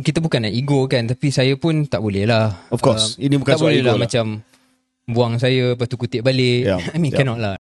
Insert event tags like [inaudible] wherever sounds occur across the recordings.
kita bukan nak ego kan tapi saya pun tak boleh lah. Of course. Ini bukan tak soal boleh ego lah, lah. macam buang saya lepas tu kutip balik. Yeah, [laughs] I mean yeah. cannot lah.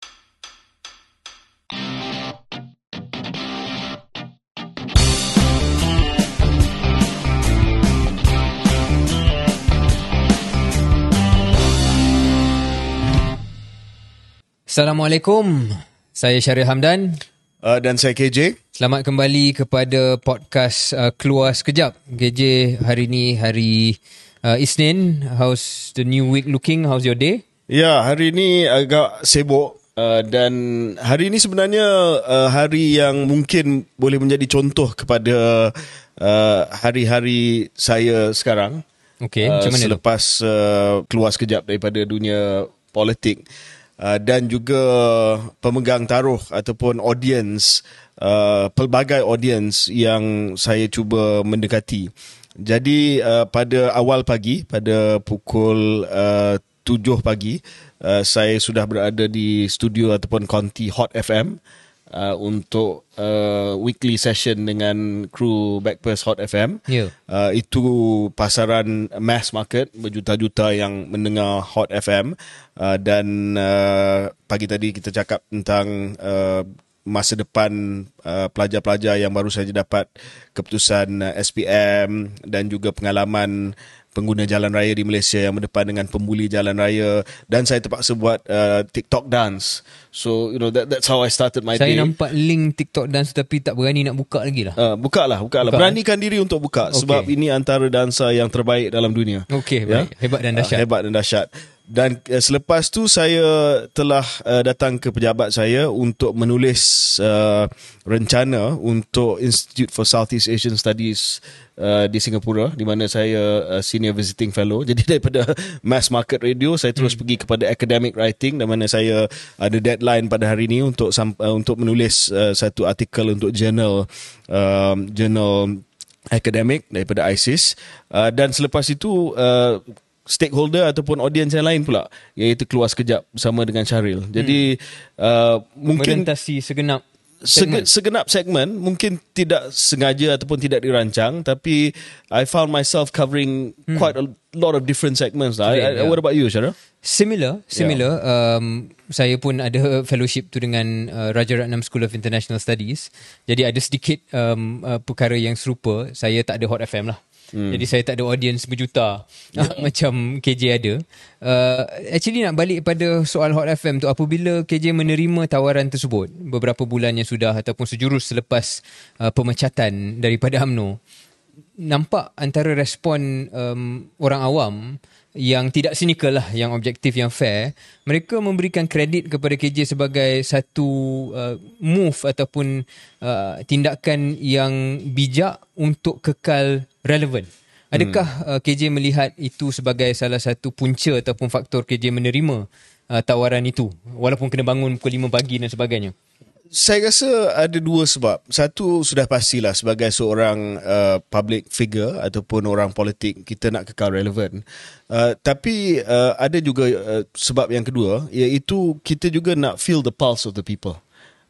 Assalamualaikum. Saya Syaril Hamdan. Uh, dan saya KJ. Selamat kembali kepada podcast uh, Keluar Sekejap. KJ, hari ni hari uh, Isnin. How's the new week looking? How's your day? Ya, hari ini agak sibuk uh, dan hari ini sebenarnya uh, hari yang mungkin boleh menjadi contoh kepada uh, hari-hari saya sekarang. Okay, Uh, macam mana tu? selepas uh, keluar sekejap daripada dunia politik uh, dan juga pemegang taruh ataupun audience uh, pelbagai audience yang saya cuba mendekati. Jadi uh, pada awal pagi pada pukul uh, 7 pagi uh, saya sudah berada di studio ataupun konti Hot FM uh, untuk uh, weekly session dengan kru Backpast Hot FM. Ya. Uh, itu pasaran mass market berjuta-juta yang mendengar Hot FM uh, dan uh, pagi tadi kita cakap tentang uh, masa depan uh, pelajar-pelajar yang baru saja dapat keputusan uh, SPM dan juga pengalaman pengguna jalan raya di Malaysia yang berdepan dengan pembuli jalan raya dan saya terpaksa buat uh, TikTok dance. So you know that that's how I started my Saya day. nampak link TikTok dance tapi tak berani nak buka lagi lah. Uh, buka lah, buka lah. Buka, Beranikan diri untuk buka Okey. sebab ini antara dansa yang terbaik dalam dunia. Okey, baik. Hebat dan dahsyat. Uh, hebat dan dahsyat. Dan uh, selepas tu saya telah uh, datang ke pejabat saya untuk menulis uh, rencana untuk Institute for Southeast Asian Studies uh, di Singapura di mana saya uh, senior visiting fellow. [laughs] Jadi daripada mass market radio saya terus hmm. pergi kepada academic writing di mana saya ada deadline pada hari ini untuk uh, untuk menulis uh, satu artikel untuk journal um, journal akademik daripada ISIS uh, dan selepas itu uh, stakeholder ataupun audience yang lain pula iaitu keluar sekejap bersama dengan Syaril. Jadi uh, mungkin Merentasi segenap Sege, segmen. segenap segmen mungkin tidak sengaja ataupun tidak dirancang tapi I found myself covering hmm. quite a lot of different segments lah. Okay, I, I, yeah. What about you, Syaril? Similar, similar. Um, saya pun ada fellowship tu dengan uh, Rajaratnam School of International Studies. Jadi ada sedikit um, uh, perkara yang serupa. Saya tak ada Hot FM lah. Hmm. Jadi saya tak ada audience berjuta [laughs] macam KJ ada. Uh, actually nak balik pada soal Hot FM tu apabila KJ menerima tawaran tersebut beberapa bulan yang sudah ataupun sejurus selepas uh, pemecatan daripada AMNO nampak antara respon um, orang awam yang tidak sinikal lah, yang objektif, yang fair, mereka memberikan kredit kepada KJ sebagai satu uh, move ataupun uh, tindakan yang bijak untuk kekal relevan. Adakah uh, KJ melihat itu sebagai salah satu punca ataupun faktor KJ menerima uh, tawaran itu walaupun kena bangun pukul 5 pagi dan sebagainya? Saya rasa ada dua sebab. Satu sudah pastilah sebagai seorang uh, public figure ataupun orang politik kita nak kekal relevan. Uh, tapi uh, ada juga uh, sebab yang kedua iaitu kita juga nak feel the pulse of the people.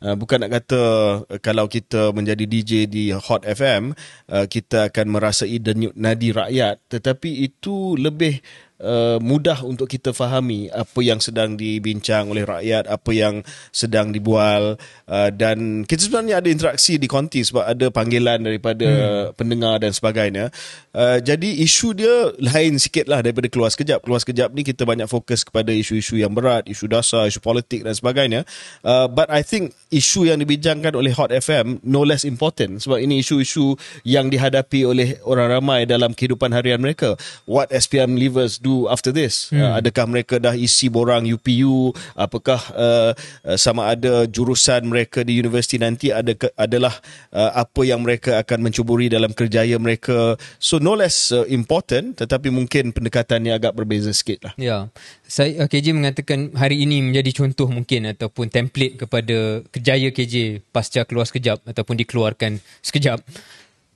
Uh, bukan nak kata uh, kalau kita menjadi DJ di Hot FM uh, kita akan merasai denyut nadi rakyat tetapi itu lebih uh, mudah untuk kita fahami apa yang sedang dibincang oleh rakyat apa yang sedang dibual uh, dan kita sebenarnya ada interaksi di konti sebab ada panggilan daripada hmm. pendengar dan sebagainya uh, jadi isu dia lain sikit lah daripada keluar sekejap. Keluar sekejap ni kita banyak fokus kepada isu-isu yang berat isu dasar isu politik dan sebagainya. Uh, but I think isu yang dibincangkan oleh Hot FM no less important sebab ini isu-isu yang dihadapi oleh orang ramai dalam kehidupan harian mereka. What SPM leavers do after this? Hmm. uh, adakah mereka dah isi borang UPU apakah uh, uh, sama ada jurusan mereka di universiti nanti? Ada adalah uh, apa yang mereka akan mencuburi dalam kerjaya mereka? So no less uh, important tetapi mungkin pendekatannya agak berbeza sikit lah Ya, saya uh, KJ mengatakan hari ini menjadi contoh mungkin ataupun template kepada kerjaya KJ pasca keluar sekejap ataupun dikeluarkan sekejap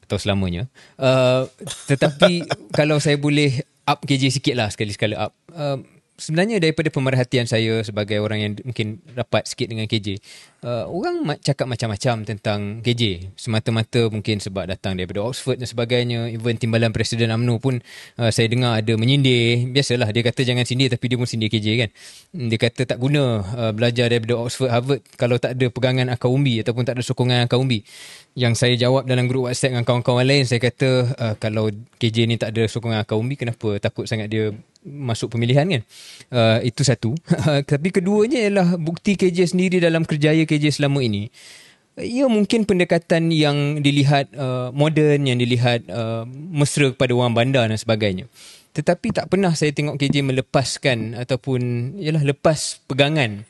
atau selamanya. Uh, tetapi [laughs] kalau saya boleh up KJ sikit lah sekali-sekala up. Uh, sebenarnya daripada pemerhatian saya sebagai orang yang mungkin rapat sikit dengan KJ, uh, orang cakap macam-macam tentang KJ. Semata-mata mungkin sebab datang daripada Oxford dan sebagainya. Even timbalan Presiden UMNO pun uh, saya dengar ada menyindir. Biasalah dia kata jangan sindir tapi dia pun sindir KJ kan. Dia kata tak guna uh, belajar daripada Oxford Harvard kalau tak ada pegangan akar umbi ataupun tak ada sokongan akar umbi. Yang saya jawab dalam grup WhatsApp dengan kawan-kawan lain saya kata uh, kalau KJ ni tak ada sokongan akar umbi kenapa takut sangat dia masuk pemilihan kan uh, itu satu [laughs] tapi keduanya ialah bukti KJ sendiri dalam kerjaya KJ selama ini ia mungkin pendekatan yang dilihat uh, moden yang dilihat uh, mesra kepada orang bandar dan sebagainya. Tetapi tak pernah saya tengok KJ melepaskan ataupun ialah lepas pegangan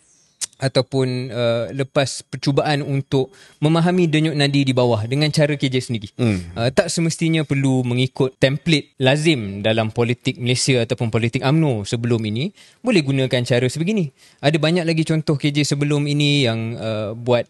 ataupun uh, lepas percubaan untuk memahami denyut nadi di bawah dengan cara KJ sendiri. Hmm. Uh, tak semestinya perlu mengikut template lazim dalam politik Malaysia ataupun politik AMNO sebelum ini. Boleh gunakan cara sebegini. Ada banyak lagi contoh KJ sebelum ini yang uh, buat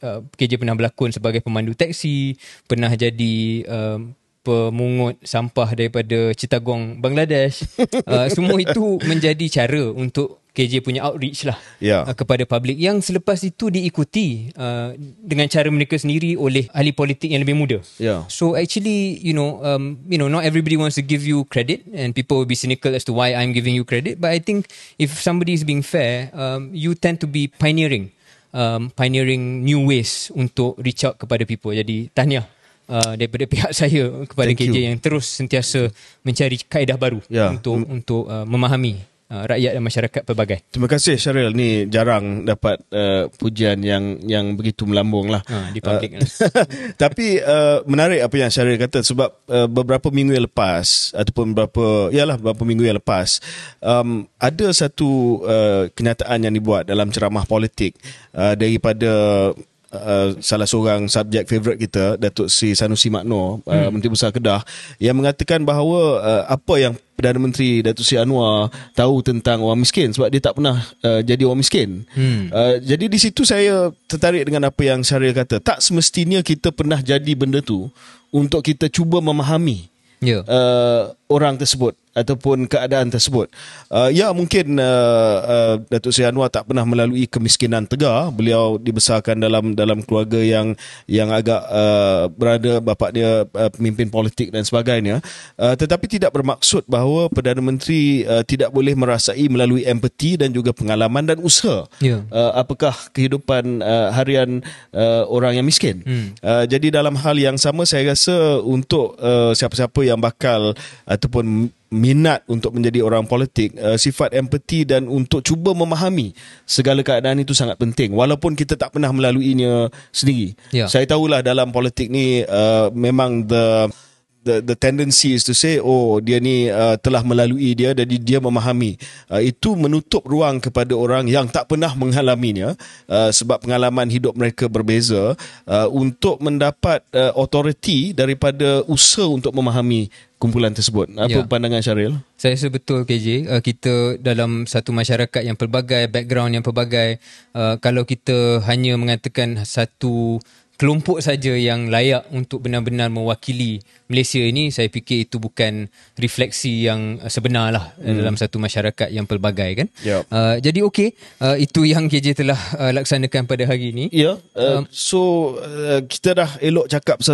uh, KJ pernah berlakon sebagai pemandu taksi, pernah jadi uh, pemungut sampah daripada Chittagong Bangladesh. [laughs] uh, semua itu menjadi cara untuk KJ punya outreach lah yeah. uh, kepada publik yang selepas itu diikuti uh, dengan cara mereka sendiri oleh ahli politik yang lebih muda. Yeah. So actually, you know, um, you know, not everybody wants to give you credit, and people will be cynical as to why I'm giving you credit. But I think if somebody is being fair, um, you tend to be pioneering, um, pioneering new ways untuk reach out kepada people. Jadi tahniah. Uh, daripada [laughs] pihak saya kepada Thank KJ you. yang terus sentiasa mencari kaedah baru yeah. untuk untuk uh, memahami Uh, rakyat dan masyarakat pelbagai. Terima kasih Syaril. Ni jarang dapat uh, pujian yang yang begitu melambung lah. Ha, di public uh, lah. [laughs] Tapi uh, menarik apa yang Syaril kata sebab uh, beberapa minggu yang lepas ataupun beberapa, yalah beberapa minggu yang lepas um, ada satu uh, kenyataan yang dibuat dalam ceramah politik uh, daripada Uh, salah seorang subjek favourite kita Datuk Sri Sanusi Makno uh, hmm. Menteri Besar Kedah yang mengatakan bahawa uh, apa yang Perdana Menteri Datuk Sri Anwar tahu tentang orang miskin sebab dia tak pernah uh, jadi orang miskin. Hmm. Uh, jadi di situ saya tertarik dengan apa yang Syaril kata. Tak semestinya kita pernah jadi benda tu untuk kita cuba memahami yeah. uh, orang tersebut ataupun keadaan tersebut. Uh, ya mungkin uh, uh, Datuk Seri Anwar tak pernah melalui kemiskinan tegar. Beliau dibesarkan dalam dalam keluarga yang yang agak uh, berada bapa dia uh, pemimpin politik dan sebagainya. Uh, tetapi tidak bermaksud bahawa Perdana Menteri uh, tidak boleh merasai melalui empati dan juga pengalaman dan usaha. Yeah. Uh, apakah kehidupan uh, harian uh, orang yang miskin. Hmm. Uh, jadi dalam hal yang sama saya rasa untuk uh, siapa-siapa yang bakal ataupun minat untuk menjadi orang politik uh, sifat empati dan untuk cuba memahami segala keadaan itu sangat penting. Walaupun kita tak pernah melaluinya sendiri. Yeah. saya tahulah dalam politik ni uh, memang the the the tendency is to say oh dia ni uh, telah melalui dia jadi dia memahami. Uh, itu menutup ruang kepada orang yang tak pernah mengalaminya uh, sebab pengalaman hidup mereka berbeza uh, untuk mendapat uh, authority daripada usaha untuk memahami kumpulan tersebut apa ya. pandangan Syaril saya rasa betul KJ uh, kita dalam satu masyarakat yang pelbagai background yang pelbagai uh, kalau kita hanya mengatakan satu kelompok saja yang layak untuk benar-benar mewakili Malaysia ini saya fikir itu bukan refleksi yang sebenar lah hmm. dalam satu masyarakat yang pelbagai kan yep. uh, jadi okey uh, itu yang KJ telah uh, laksanakan pada hari ini ya yeah. uh, um, so uh, kita dah elok cakap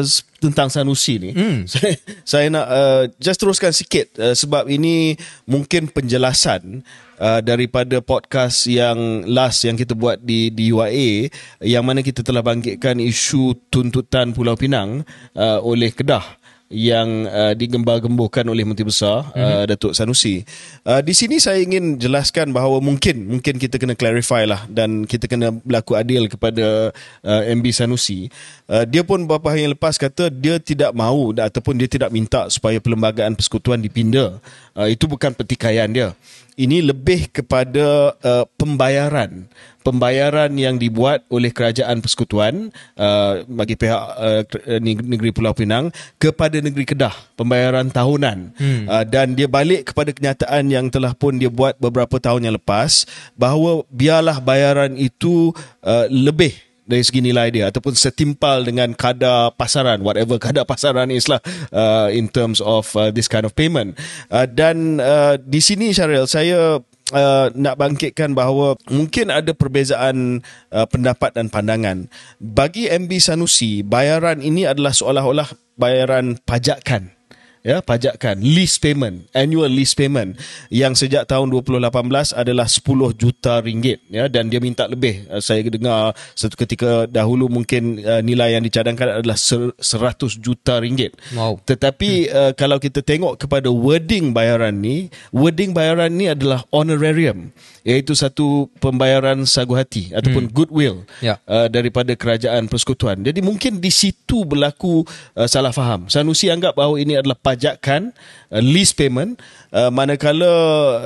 tentang Sanusi ni hmm. [laughs] saya, saya nak uh, just teruskan sikit uh, sebab ini mungkin penjelasan uh, daripada podcast yang last yang kita buat di di UAE yang mana kita telah bangkitkan isu tuntutan Pulau Pinang uh, oleh Kedah yang uh, digembar-gemburkan oleh Menteri Besar mm-hmm. uh, Datuk Sanusi. Uh, di sini saya ingin jelaskan bahawa mungkin mungkin kita kena clarify lah dan kita kena berlaku adil kepada uh, MB Sanusi. Uh, dia pun beberapa hari yang lepas kata dia tidak mahu ataupun dia tidak minta supaya perlembagaan persekutuan dipindah. Uh, itu bukan pertikaian dia ini lebih kepada uh, pembayaran pembayaran yang dibuat oleh kerajaan persekutuan uh, bagi pihak uh, negeri Pulau Pinang kepada negeri Kedah pembayaran tahunan hmm. uh, dan dia balik kepada kenyataan yang telah pun dia buat beberapa tahun yang lepas bahawa biarlah bayaran itu uh, lebih dari segi nilai dia ataupun setimpal dengan kadar pasaran whatever kadar pasaran is lah uh, in terms of uh, this kind of payment uh, dan uh, di sini Syaril saya uh, nak bangkitkan bahawa mungkin ada perbezaan uh, pendapat dan pandangan. Bagi MB Sanusi, bayaran ini adalah seolah-olah bayaran pajakan ya pajakan lease payment annual lease payment yang sejak tahun 2018 adalah 10 juta ringgit ya dan dia minta lebih uh, saya dengar satu ketika dahulu mungkin uh, nilai yang dicadangkan adalah 100 juta ringgit wow tetapi hmm. uh, kalau kita tengok kepada wording bayaran ni wording bayaran ni adalah honorarium iaitu satu pembayaran sagu hati ataupun hmm. goodwill ya. uh, daripada kerajaan persekutuan jadi mungkin di situ berlaku uh, salah faham Sanusi anggap bahawa ini adalah pajakan uh, lease payment uh, manakala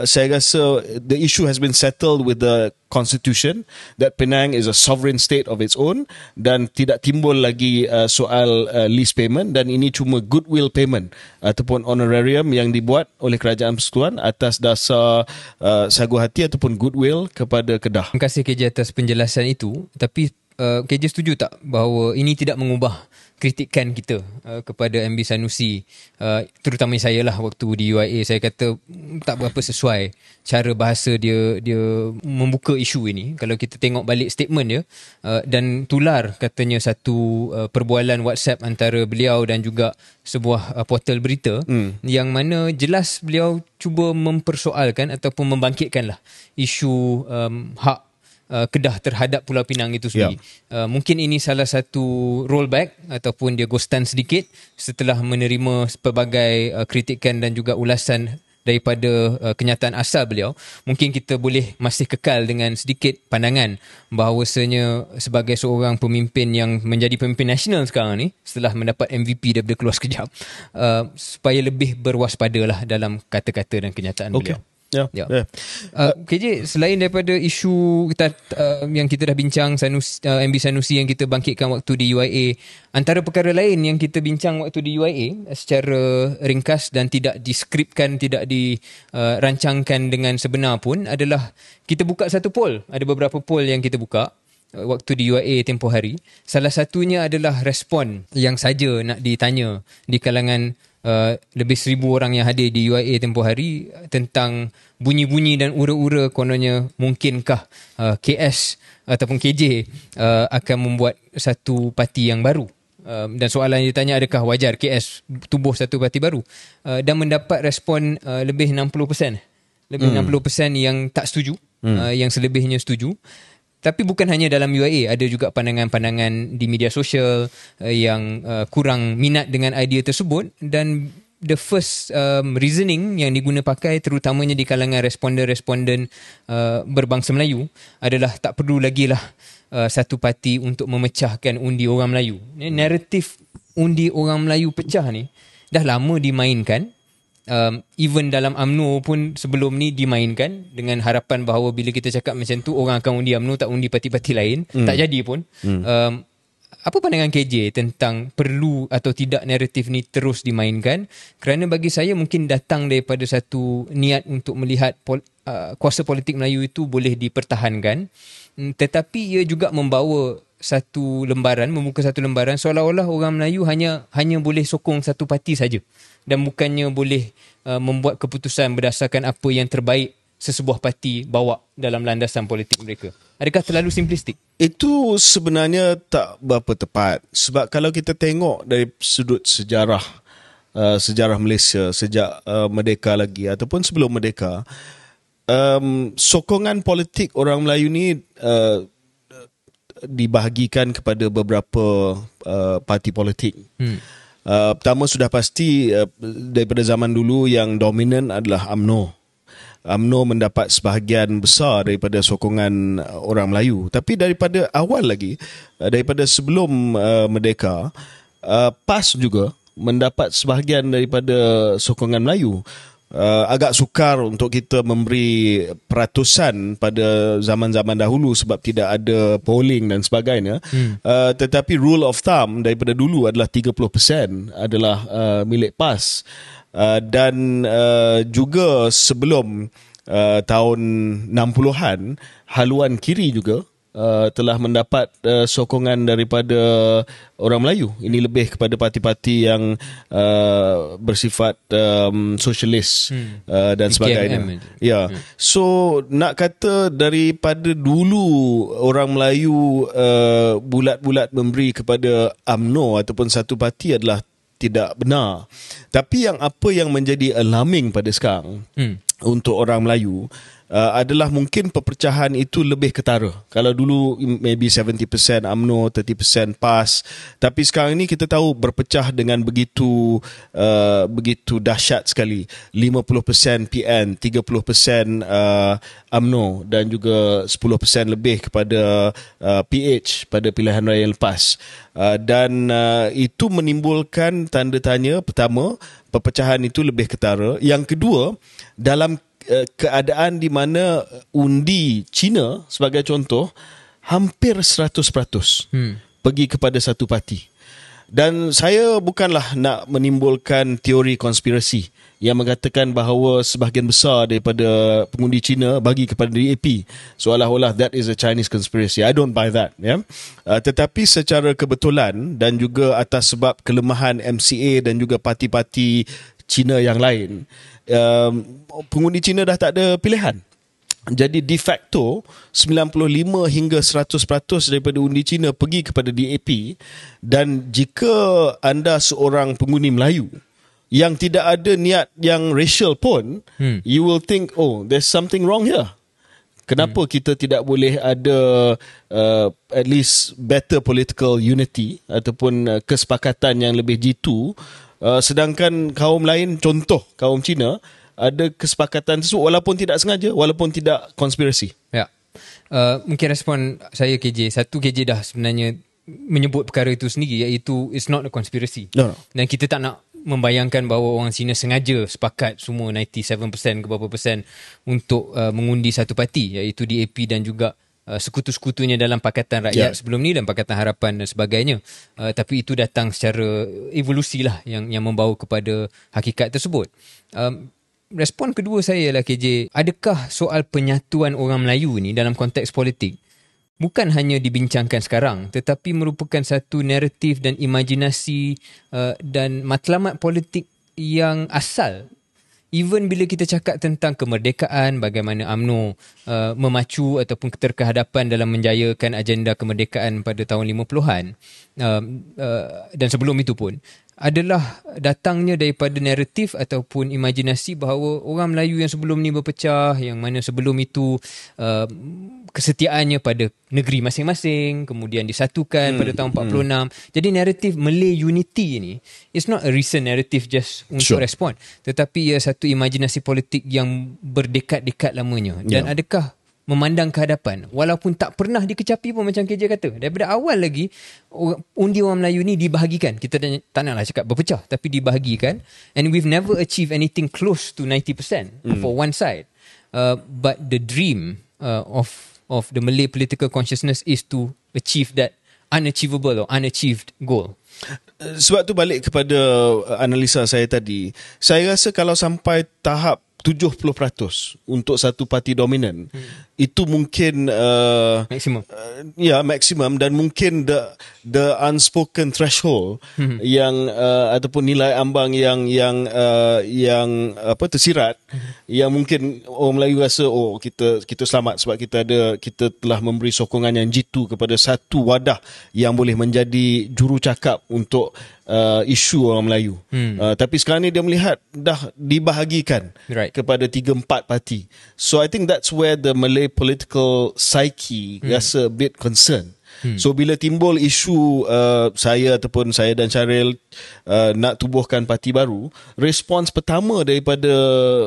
saya rasa the issue has been settled with the constitution that Penang is a sovereign state of its own dan tidak timbul lagi uh, soal uh, lease payment dan ini cuma goodwill payment ataupun honorarium yang dibuat oleh kerajaan persekutuan atas dasar uh, sagu hati ataupun goodwill kepada Kedah. Terima kasih KJ atas penjelasan itu tapi uh, KJ setuju tak bahawa ini tidak mengubah kritikan kita uh, kepada MB Sanusi uh, terutama saya lah waktu di UIA saya kata tak berapa sesuai cara bahasa dia dia membuka isu ini kalau kita tengok balik statement dia uh, dan tular katanya satu uh, perbualan WhatsApp antara beliau dan juga sebuah uh, portal berita hmm. yang mana jelas beliau cuba mempersoalkan ataupun membangkitkanlah isu um, hak uh, Kedah terhadap Pulau Pinang itu sendiri. Yeah. Uh, mungkin ini salah satu rollback ataupun dia ghostan sedikit setelah menerima pelbagai uh, kritikan dan juga ulasan daripada uh, kenyataan asal beliau mungkin kita boleh masih kekal dengan sedikit pandangan bahawasanya sebagai seorang pemimpin yang menjadi pemimpin nasional sekarang ni setelah mendapat MVP daripada keluar sekejap uh, supaya lebih berwaspadalah dalam kata-kata dan kenyataan okay. beliau Ya. Yeah. Yeah. Uh, KJ selain daripada isu kita uh, yang kita dah bincang Sanusi, uh, MB Sanusi yang kita bangkitkan waktu di UIA, antara perkara lain yang kita bincang waktu di UIA secara ringkas dan tidak diskripkan, tidak dirancangkan uh, dengan sebenar pun adalah kita buka satu poll. Ada beberapa poll yang kita buka uh, waktu di UIA tempoh hari. Salah satunya adalah respon yang saja nak ditanya di kalangan Uh, lebih seribu orang yang hadir di UIA tempoh hari tentang bunyi-bunyi dan ura-ura kononnya mungkinkah uh, KS ataupun KJ uh, akan membuat satu parti yang baru. Uh, dan soalan yang ditanya adakah wajar KS tubuh satu parti baru uh, dan mendapat respon uh, lebih 60%. Lebih hmm. 60% yang tak setuju, hmm. uh, yang selebihnya setuju. Tapi bukan hanya dalam UIA, ada juga pandangan-pandangan di media sosial uh, yang uh, kurang minat dengan idea tersebut. Dan the first um, reasoning yang diguna pakai terutamanya di kalangan responden-responden uh, berbangsa Melayu adalah tak perlu lagi lah uh, satu parti untuk memecahkan undi orang Melayu. Naratif undi orang Melayu pecah ni dah lama dimainkan um, even dalam AMNO pun sebelum ni dimainkan dengan harapan bahawa bila kita cakap macam tu orang akan undi AMNO tak undi parti-parti lain. Hmm. tak jadi pun. Hmm. um, apa pandangan KJ tentang perlu atau tidak naratif ni terus dimainkan? Kerana bagi saya mungkin datang daripada satu niat untuk melihat pol, uh, kuasa politik Melayu itu boleh dipertahankan. Hmm, tetapi ia juga membawa satu lembaran membuka satu lembaran seolah-olah orang Melayu hanya hanya boleh sokong satu parti saja dan bukannya boleh uh, membuat keputusan berdasarkan apa yang terbaik sesebuah parti bawa dalam landasan politik mereka. Adakah terlalu simplistik? Itu sebenarnya tak berapa tepat. Sebab kalau kita tengok dari sudut sejarah uh, sejarah Malaysia sejak uh, merdeka lagi ataupun sebelum merdeka, um, sokongan politik orang Melayu ni uh, dibahagikan kepada beberapa uh, parti politik. Hmm. Uh, pertama sudah pasti uh, daripada zaman dulu yang dominan adalah AMNO. AMNO mendapat sebahagian besar daripada sokongan uh, orang Melayu. Tapi daripada awal lagi, uh, daripada sebelum uh, merdeka, uh, PAS juga mendapat sebahagian daripada sokongan Melayu uh, agak sukar untuk kita memberi peratusan pada zaman-zaman dahulu sebab tidak ada polling dan sebagainya. Hmm. Uh, tetapi rule of thumb daripada dulu adalah 30% adalah uh, milik PAS. Uh, dan uh, juga sebelum uh, tahun 60-an, haluan kiri juga uh, telah mendapat uh, sokongan daripada orang Melayu. Ini lebih kepada parti-parti yang uh, bersifat um, sosialis hmm. uh, dan sebagainya. Ya. Hmm. So nak kata daripada dulu orang Melayu uh, bulat-bulat memberi kepada AMNO ataupun satu parti adalah tidak benar. Tapi yang apa yang menjadi alarming pada sekarang hmm. untuk orang Melayu uh, adalah mungkin perpecahan itu lebih ketara. Kalau dulu maybe 70% UMNO, 30% PAS, tapi sekarang ini kita tahu berpecah dengan begitu uh, begitu dahsyat sekali. 50% PN, 30% uh, UMNO dan juga 10% lebih kepada uh, PH pada pilihan raya yang lepas. Uh, dan uh, itu menimbulkan tanda tanya pertama perpecahan itu lebih ketara. Yang kedua, dalam keadaan di mana undi China sebagai contoh hampir 100% hmm. pergi kepada satu parti. Dan saya bukanlah nak menimbulkan teori konspirasi yang mengatakan bahawa sebahagian besar daripada pengundi China bagi kepada DAP. Seolah-olah that is a Chinese conspiracy. I don't buy that. Ya. Uh, tetapi secara kebetulan dan juga atas sebab kelemahan MCA dan juga parti-parti China yang lain, um, pengundi Cina dah tak ada pilihan. Jadi de facto 95 hingga 100% daripada undi Cina pergi kepada DAP dan jika anda seorang pengundi Melayu yang tidak ada niat yang racial pun hmm. you will think oh there's something wrong here. Kenapa hmm. kita tidak boleh ada uh, at least better political unity ataupun uh, kesepakatan yang lebih jitu Uh, sedangkan kaum lain contoh kaum Cina ada kesepakatan tersebut walaupun tidak sengaja walaupun tidak konspirasi. Ya. Uh, mungkin respon saya KJ satu KJ dah sebenarnya menyebut perkara itu sendiri iaitu it's not a conspiracy. No, no. Dan kita tak nak membayangkan bahawa orang Cina sengaja sepakat semua 97% ke berapa persen untuk uh, mengundi satu parti iaitu DAP dan juga uh, sekutu-sekutunya dalam Pakatan Rakyat yeah. sebelum ni dan Pakatan Harapan dan sebagainya. Uh, tapi itu datang secara evolusi lah yang yang membawa kepada hakikat tersebut. Um, respon kedua saya ialah KJ, adakah soal penyatuan orang Melayu ni dalam konteks politik bukan hanya dibincangkan sekarang tetapi merupakan satu naratif dan imajinasi uh, dan matlamat politik yang asal even bila kita cakap tentang kemerdekaan bagaimana AMNO uh, memacu ataupun keterkehadapan dalam menjayakan agenda kemerdekaan pada tahun 50-an uh, uh, dan sebelum itu pun adalah datangnya daripada naratif ataupun imajinasi bahawa orang Melayu yang sebelum ni berpecah yang mana sebelum itu uh, kesetiaannya pada negeri masing-masing kemudian disatukan hmm, pada tahun 46 hmm. jadi naratif Malay unity ini is not a recent narrative just untuk sure. respon tetapi ia satu imajinasi politik yang berdekat-dekat lamanya dan yeah. adakah memandang ke hadapan. Walaupun tak pernah dikecapi pun macam KJ kata. Daripada awal lagi undi orang Melayu ni dibahagikan. Kita tak naklah cakap berpecah tapi dibahagikan. And we've never achieved anything close to 90% mm. for one side. Uh, but the dream uh, of of the Malay political consciousness is to achieve that unachievable or unachieved goal. Sebab tu balik kepada uh, analisa saya tadi. Saya rasa kalau sampai tahap 70% untuk satu parti dominan hmm. Itu mungkin uh, maksimum uh, ya maksimum dan mungkin the the unspoken threshold hmm. yang uh, ataupun nilai ambang yang yang uh, yang apa tersirat hmm. yang mungkin orang Melayu rasa oh kita kita selamat sebab kita ada kita telah memberi sokongan yang jitu kepada satu wadah yang boleh menjadi juru cakap untuk uh, isu orang Melayu. Hmm. Uh, tapi sekarang ni dia melihat dah dibahagikan right. kepada tiga empat parti. So I think that's where the Malay political psyche hmm. rasa a bit concerned. Hmm. So bila timbul isu uh, saya ataupun saya dan Syaril uh, nak tubuhkan parti baru, respons pertama daripada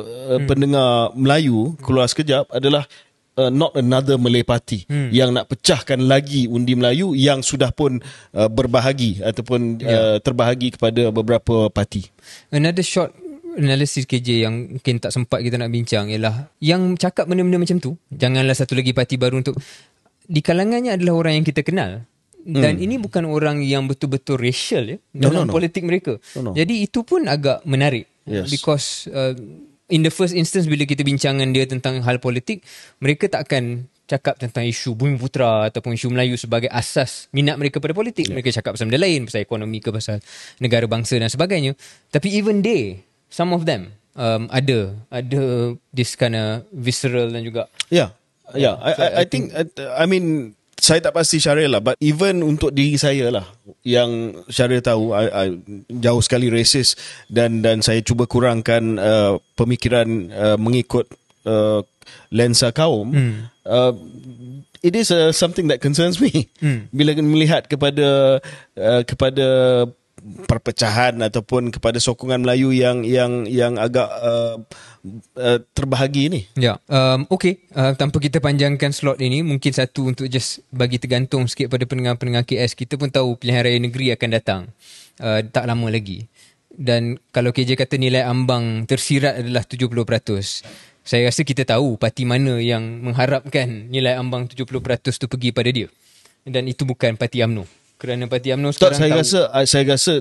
uh, hmm. pendengar Melayu keluar sekejap adalah uh, not another Malay party hmm. yang nak pecahkan lagi undi Melayu yang sudah pun uh, berbahagi ataupun yeah. uh, terbahagi kepada beberapa parti. Another short analysis KJ yang mungkin tak sempat kita nak bincang ialah yang cakap benda-benda macam tu, janganlah satu lagi parti baru untuk di kalangannya adalah orang yang kita kenal. Dan hmm. ini bukan orang yang betul-betul racial ya dalam no, no, no. politik mereka. No, no. Jadi itu pun agak menarik. Yes. Because uh, in the first instance bila kita bincangan dia tentang hal politik, mereka tak akan cakap tentang isu bumi putra ataupun isu Melayu sebagai asas minat mereka pada politik. Yeah. Mereka cakap pasal benda lain, pasal ekonomi ke pasal negara bangsa dan sebagainya. Tapi even they, some of them um, ada ada this kind of visceral dan juga Yeah. Yeah, I, So, I, I I think, I, I mean, saya tak pasti Syaril lah, but even untuk diri saya lah, yang Syaril tahu, I, I, jauh sekali racist dan dan saya cuba kurangkan uh, pemikiran uh, mengikut uh, lensa kaum. Hmm. Uh, it is uh, something that concerns me. Hmm. [laughs] Bila melihat kepada uh, kepada perpecahan ataupun kepada sokongan Melayu yang yang yang agak uh, uh, terbahagi ni. Ya, um, okay. Uh, tanpa kita panjangkan slot ini, mungkin satu untuk just bagi tergantung sikit pada pendengar-pendengar KS. Kita pun tahu pilihan raya negeri akan datang. Uh, tak lama lagi. Dan kalau KJ kata nilai ambang tersirat adalah 70%, saya rasa kita tahu parti mana yang mengharapkan nilai ambang 70% tu pergi pada dia. Dan itu bukan parti UMNO. Kerana parti UMNO Tak, sekarang saya tahu, rasa saya rasa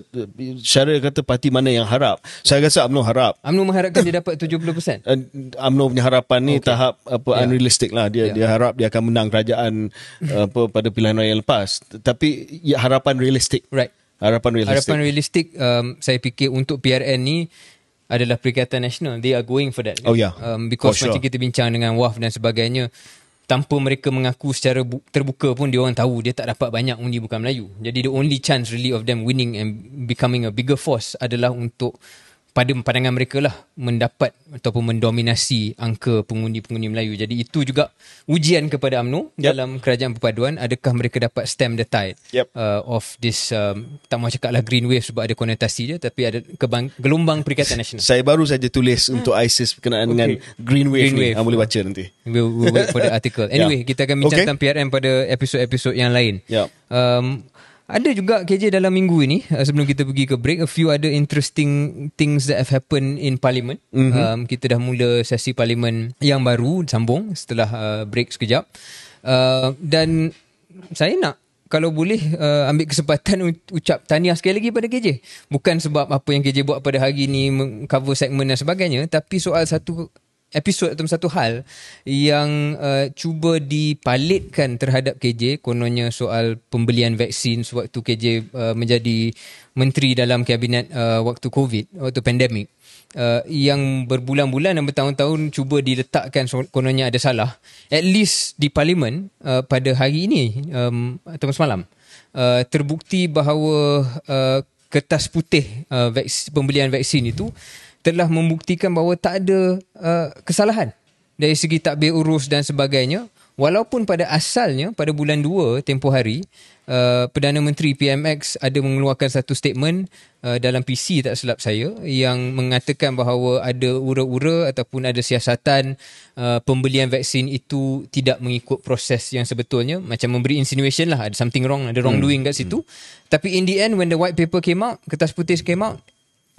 Syaril kata parti mana yang harap. Saya rasa UMNO harap. UMNO mengharapkan dia dapat 70%. Uh, UMNO punya harapan ni Okay. tahap apa Ya. unrealistic lah. Dia Ya. dia harap dia akan menang kerajaan [laughs] apa pada pilihan raya lepas. Tapi ya, harapan realistik. Right. Harapan realistik. Harapan realistik um, saya fikir untuk PRN ni adalah Perikatan Nasional. They are going for that. Oh, yeah. Um, because For sure. macam kita bincang dengan WAF dan sebagainya, tanpa mereka mengaku secara bu- terbuka pun dia orang tahu dia tak dapat banyak undi bukan Melayu. Jadi the only chance really of them winning and becoming a bigger force adalah untuk pada pandangan mereka lah mendapat ataupun mendominasi angka pengundi-pengundi Melayu. Jadi itu juga ujian kepada UMNO Yep. dalam kerajaan perpaduan. Adakah mereka dapat stem the tide Yep. uh, of this, um, tak mahu cakap lah green wave sebab ada konotasi dia, tapi ada kebang, gelombang Perikatan Nasional. Saya baru saja tulis untuk ISIS berkenaan dengan Green Wave Hmm. Green ni. Wave. Ah, boleh baca nanti. We'll, we'll wait for the [laughs] article. Anyway, Yeah. kita akan bincang Okay. tentang PRM pada episod-episod yang lain. Ya. Um, ada juga KJ dalam minggu ini uh, sebelum kita pergi ke break a few other interesting things that have happened in parliament. Mm-hmm. Um, kita dah mula sesi parlimen yang baru sambung setelah uh, break sekejap. Uh, dan saya nak kalau boleh uh, ambil kesempatan ucap tahniah sekali lagi pada KJ. Bukan sebab apa yang KJ buat pada hari ni meng- cover segmen dan sebagainya tapi soal satu episod atau satu hal yang uh, cuba dipalitkan terhadap KJ kononnya soal pembelian vaksin sewaktu KJ uh, menjadi menteri dalam kabinet uh, waktu COVID waktu pandemik. Uh, yang berbulan-bulan dan bertahun-tahun cuba diletakkan kononnya ada salah at least di parlimen uh, pada hari ini um, atau semalam uh, terbukti bahawa uh, kertas putih uh, vaksin, pembelian vaksin itu telah membuktikan bahawa tak ada uh, kesalahan dari segi takbir urus dan sebagainya. Walaupun pada asalnya pada bulan 2 tempoh hari uh, Perdana Menteri PMX ada mengeluarkan satu statement uh, dalam PC tak silap saya yang mengatakan bahawa ada ura-ura ataupun ada siasatan uh, pembelian vaksin itu tidak mengikut proses yang sebetulnya. Macam memberi insinuation lah ada something wrong ada wrongdoing kat situ. Tapi in the end when the white paper came out kertas putih came out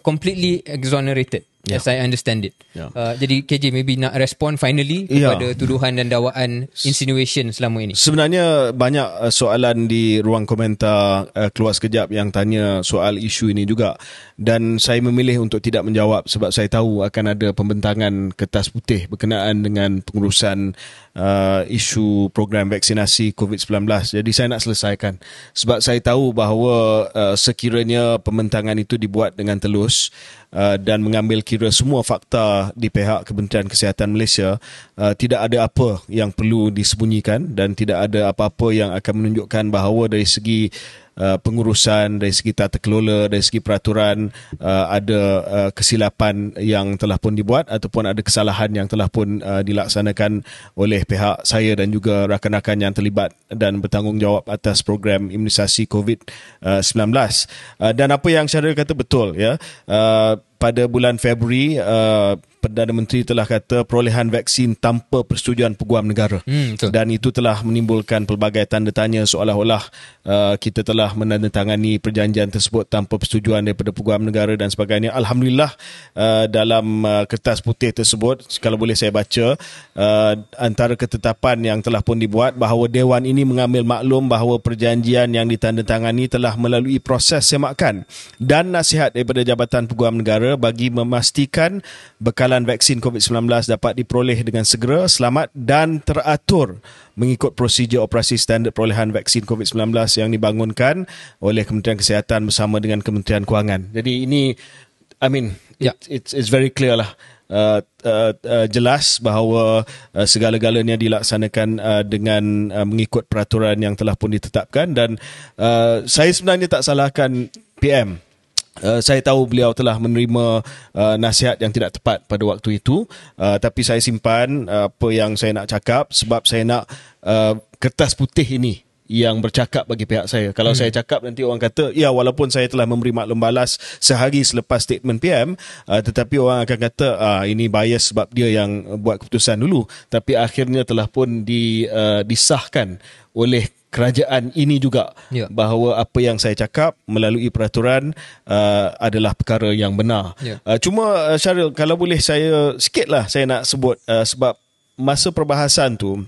completely exonerated Yeah. as I understand it. Yeah. Uh, jadi KJ maybe nak respond finally Yeah. kepada tuduhan dan dakwaan insinuation selama ini. Sebenarnya banyak uh, soalan di ruang komentar uh, keluar sekejap yang tanya soal isu ini juga dan saya memilih untuk tidak menjawab sebab saya tahu akan ada pembentangan kertas putih berkenaan dengan pengurusan uh, isu program vaksinasi COVID-19. Jadi saya nak selesaikan sebab saya tahu bahawa uh, sekiranya pembentangan itu dibuat dengan telus uh, dan mengambil kira semua fakta di pihak Kementerian Kesihatan Malaysia uh, tidak ada apa yang perlu disembunyikan dan tidak ada apa-apa yang akan menunjukkan bahawa dari segi uh, pengurusan dari segi tata kelola dari segi peraturan uh, ada uh, kesilapan yang telah pun dibuat ataupun ada kesalahan yang telah pun uh, dilaksanakan oleh pihak saya dan juga rakan-rakan yang terlibat dan bertanggungjawab atas program imunisasi COVID-19 uh, dan apa yang Syahril kata betul ya uh, pada bulan Februari uh, Perdana Menteri telah kata perolehan vaksin tanpa persetujuan peguam negara Hmm, betul. dan itu telah menimbulkan pelbagai tanda tanya seolah-olah uh, kita telah menandatangani perjanjian tersebut tanpa persetujuan daripada peguam negara dan sebagainya. Alhamdulillah uh, dalam uh, kertas putih tersebut kalau boleh saya baca uh, antara ketetapan yang telah pun dibuat bahawa dewan ini mengambil maklum bahawa perjanjian yang ditandatangani telah melalui proses semakan dan nasihat daripada Jabatan Peguam Negara negara bagi memastikan bekalan vaksin COVID-19 dapat diperoleh dengan segera, selamat dan teratur mengikut prosedur operasi standard perolehan vaksin COVID-19 yang dibangunkan oleh Kementerian Kesihatan bersama dengan Kementerian Kewangan. Jadi ini I mean yeah. it, it's it's very clear lah uh, uh, uh, jelas bahawa uh, segala-galanya dilaksanakan uh, dengan uh, mengikut peraturan yang telah pun ditetapkan dan uh, saya sebenarnya tak salahkan PM Uh, saya tahu beliau telah menerima uh, nasihat yang tidak tepat pada waktu itu uh, tapi saya simpan uh, apa yang saya nak cakap sebab saya nak uh, kertas putih ini yang bercakap bagi pihak saya. Kalau hmm. saya cakap nanti orang kata, ya walaupun saya telah memberi maklum balas sehari selepas statement PM, uh, tetapi orang akan kata, ah, ini bias sebab dia yang buat keputusan dulu. Tapi akhirnya telah pun di, uh, disahkan oleh kerajaan ini juga ya. bahawa apa yang saya cakap melalui peraturan uh, adalah perkara yang benar. Ya. Uh, cuma uh, Syaril, kalau boleh saya sikitlah saya nak sebut uh, sebab masa perbahasan tu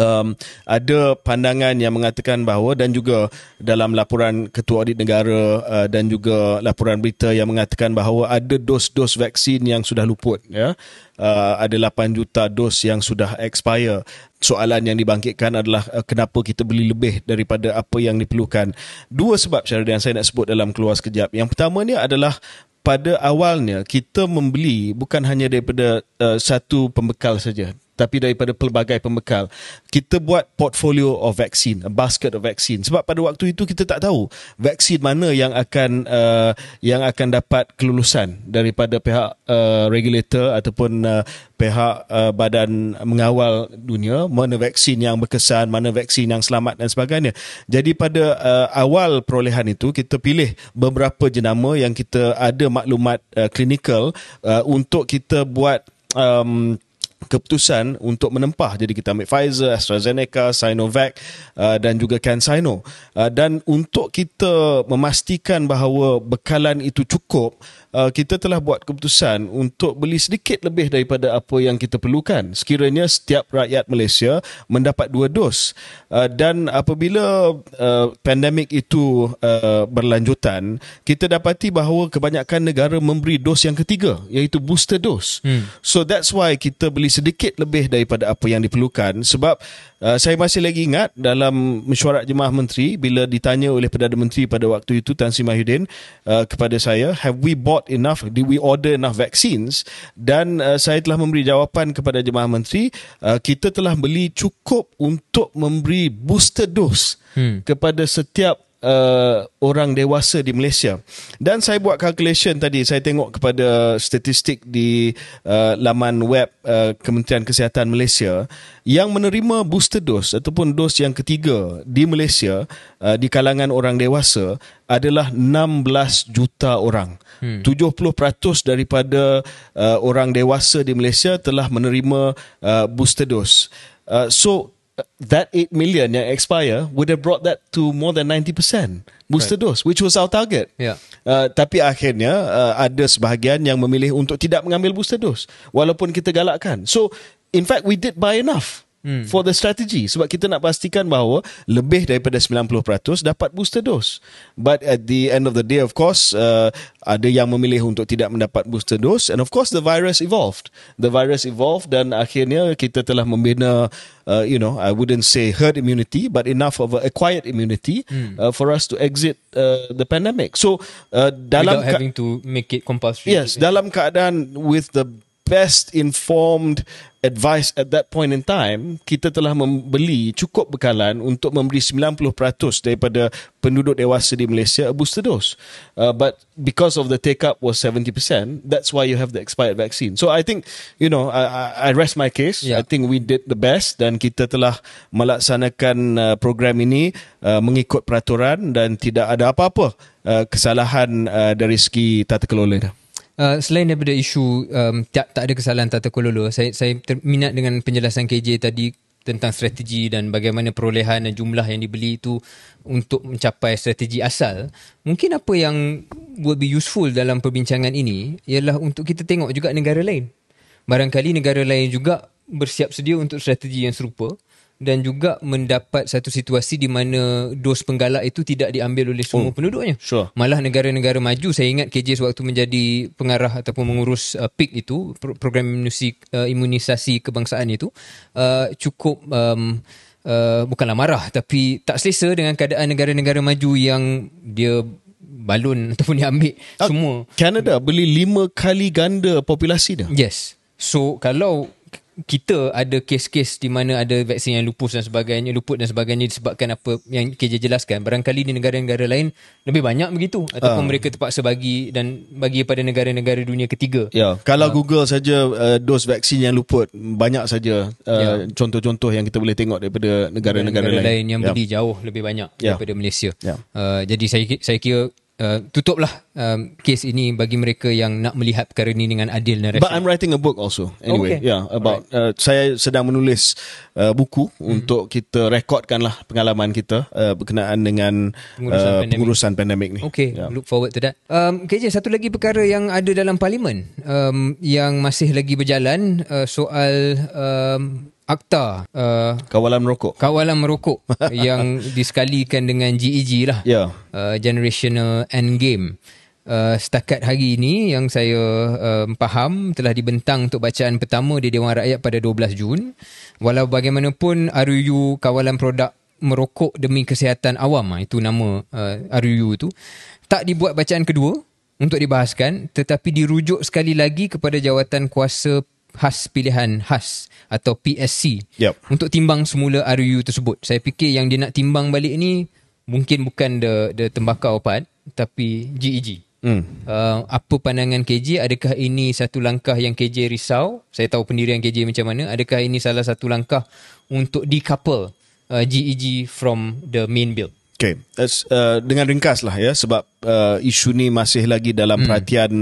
um, ada pandangan yang mengatakan bahawa dan juga dalam laporan ketua audit negara uh, dan juga laporan berita yang mengatakan bahawa ada dos-dos vaksin yang sudah luput ya. Uh, ada 8 juta dos yang sudah expire. Soalan yang dibangkitkan adalah uh, kenapa kita beli lebih daripada apa yang diperlukan? Dua sebab syarat yang saya nak sebut dalam keluar sekejap. Yang pertama ni adalah pada awalnya kita membeli bukan hanya daripada uh, satu pembekal saja tapi daripada pelbagai pembekal. Kita buat portfolio of vaccine, a basket of vaccine. Sebab pada waktu itu kita tak tahu vaksin mana yang akan uh, yang akan dapat kelulusan daripada pihak uh, regulator ataupun uh, pihak uh, badan mengawal dunia, mana vaksin yang berkesan, mana vaksin yang selamat dan sebagainya. Jadi pada uh, awal perolehan itu kita pilih beberapa jenama yang kita ada maklumat uh, klinikal uh, untuk kita buat um, keputusan untuk menempah. Jadi kita ambil Pfizer, AstraZeneca, Sinovac uh, dan juga CanSino. Uh, dan untuk kita memastikan bahawa bekalan itu cukup, uh, kita telah buat keputusan untuk beli sedikit lebih daripada apa yang kita perlukan. Sekiranya setiap rakyat Malaysia mendapat dua dos. Uh, dan apabila uh, pandemik itu uh, berlanjutan, kita dapati bahawa kebanyakan negara memberi dos yang ketiga, iaitu booster dos. Hmm. So that's why kita beli sedikit lebih daripada apa yang diperlukan sebab Uh, saya masih lagi ingat dalam mesyuarat jemaah menteri bila ditanya oleh Perdana Menteri pada waktu itu Tan Sri Mahyudin uh, kepada saya have we bought enough did we order enough vaccines dan uh, saya telah memberi jawapan kepada jemaah menteri uh, kita telah beli cukup untuk memberi booster dose hmm. kepada setiap uh, orang dewasa di Malaysia. Dan saya buat calculation tadi, saya tengok kepada statistik di uh, laman web uh, Kementerian Kesihatan Malaysia yang menerima booster dose ataupun dos yang ketiga di Malaysia uh, di kalangan orang dewasa adalah 16 juta orang. Hmm. 70% daripada uh, orang dewasa di Malaysia telah menerima uh, booster dose. Uh, so that 8 million yang expire would have brought that to more than 90% booster right. dose which was our target. Yeah. Uh, tapi akhirnya uh, ada sebahagian yang memilih untuk tidak mengambil booster dose walaupun kita galakkan. So in fact we did buy enough hmm. for the strategy sebab kita nak pastikan bahawa lebih daripada 90% dapat booster dose. But at the end of the day of course uh, ada yang memilih untuk tidak mendapat booster dose. And of course the virus evolved. The virus evolved dan akhirnya kita telah membina uh, you know I wouldn't say herd immunity but enough of a acquired immunity hmm. uh, for us to exit uh, the pandemic. So uh, dalam without having to make it compulsory. Yes dalam keadaan with the best informed advice at that point in time kita telah membeli cukup bekalan untuk memberi 90% daripada penduduk dewasa di Malaysia a booster dose. Uh, but because of the take up was 70% that's why you have the expired vaccine. So I think you know I, I rest my case. Yeah. I think we did the best dan kita telah melaksanakan uh, program ini uh, mengikut peraturan dan tidak ada apa-apa uh, kesalahan uh, dari segi tata kelola Uh, selain daripada isu um, tak, tak ada kesalahan tata kelola, saya, saya terminat dengan penjelasan KJ tadi tentang strategi dan bagaimana perolehan dan jumlah yang dibeli itu untuk mencapai strategi asal. Mungkin apa yang would be useful dalam perbincangan ini ialah untuk kita tengok juga negara lain. Barangkali negara lain juga bersiap sedia untuk strategi yang serupa dan juga mendapat satu situasi di mana dos penggalak itu tidak diambil oleh semua oh, penduduknya. Sure. Malah negara-negara maju saya ingat KJ sewaktu menjadi pengarah ataupun mengurus uh, PIK itu program imunisasi, uh, imunisasi kebangsaan itu uh, cukup um, uh, bukanlah marah tapi tak selesa dengan keadaan negara-negara maju yang dia balun [laughs] ataupun dia ambil uh, semua. Canada beli lima kali ganda populasi dia. Yes. So kalau kita ada kes-kes di mana ada vaksin yang lupus dan sebagainya, luput dan sebagainya disebabkan apa yang KJ jelaskan. Barangkali di negara-negara lain lebih banyak begitu ataupun uh. mereka terpaksa bagi dan bagi pada negara-negara dunia ketiga. Ya, kalau uh. Google saja uh, dos vaksin yang luput banyak saja uh, ya. contoh-contoh yang kita boleh tengok daripada negara-negara lain. lain yang ya. beli jauh lebih banyak ya. daripada Malaysia. Ya. Uh, jadi saya saya kira uh, tutuplah um, kes ini bagi mereka yang nak melihat perkara ini dengan adil dan rasional. But I'm writing a book also. Anyway, okay. yeah, about uh, saya sedang menulis uh, buku hmm. untuk kita rekodkanlah pengalaman kita uh, berkenaan dengan pengurusan, uh, pengurusan pandemik ni. Okay, yeah. look forward to that. Um, KJ, satu lagi perkara yang ada dalam parlimen um, yang masih lagi berjalan uh, soal um, akta uh, kawalan merokok. kawalan merokok [laughs] yang disekalikan dengan GEG e lah. Yeah. uh, generational end game uh, setakat hari ini yang saya uh, faham telah dibentang untuk bacaan pertama di Dewan Rakyat pada 12 Jun. Walau bagaimanapun RUU kawalan produk merokok demi kesihatan awam ah, itu nama uh, RUU itu tak dibuat bacaan kedua untuk dibahaskan tetapi dirujuk sekali lagi kepada jawatan kuasa khas pilihan khas atau PSC yep. untuk timbang semula RUU tersebut. Saya fikir yang dia nak timbang balik ni mungkin bukan the the tembakau part tapi GEG. Hmm. Uh, apa pandangan KJ? Adakah ini satu langkah yang KJ risau? Saya tahu pendirian KJ macam mana. Adakah ini salah satu langkah untuk decouple uh, GEG from the main bill? Okay, uh, dengan ringkas lah ya sebab uh, isu ni masih lagi dalam hmm. perhatian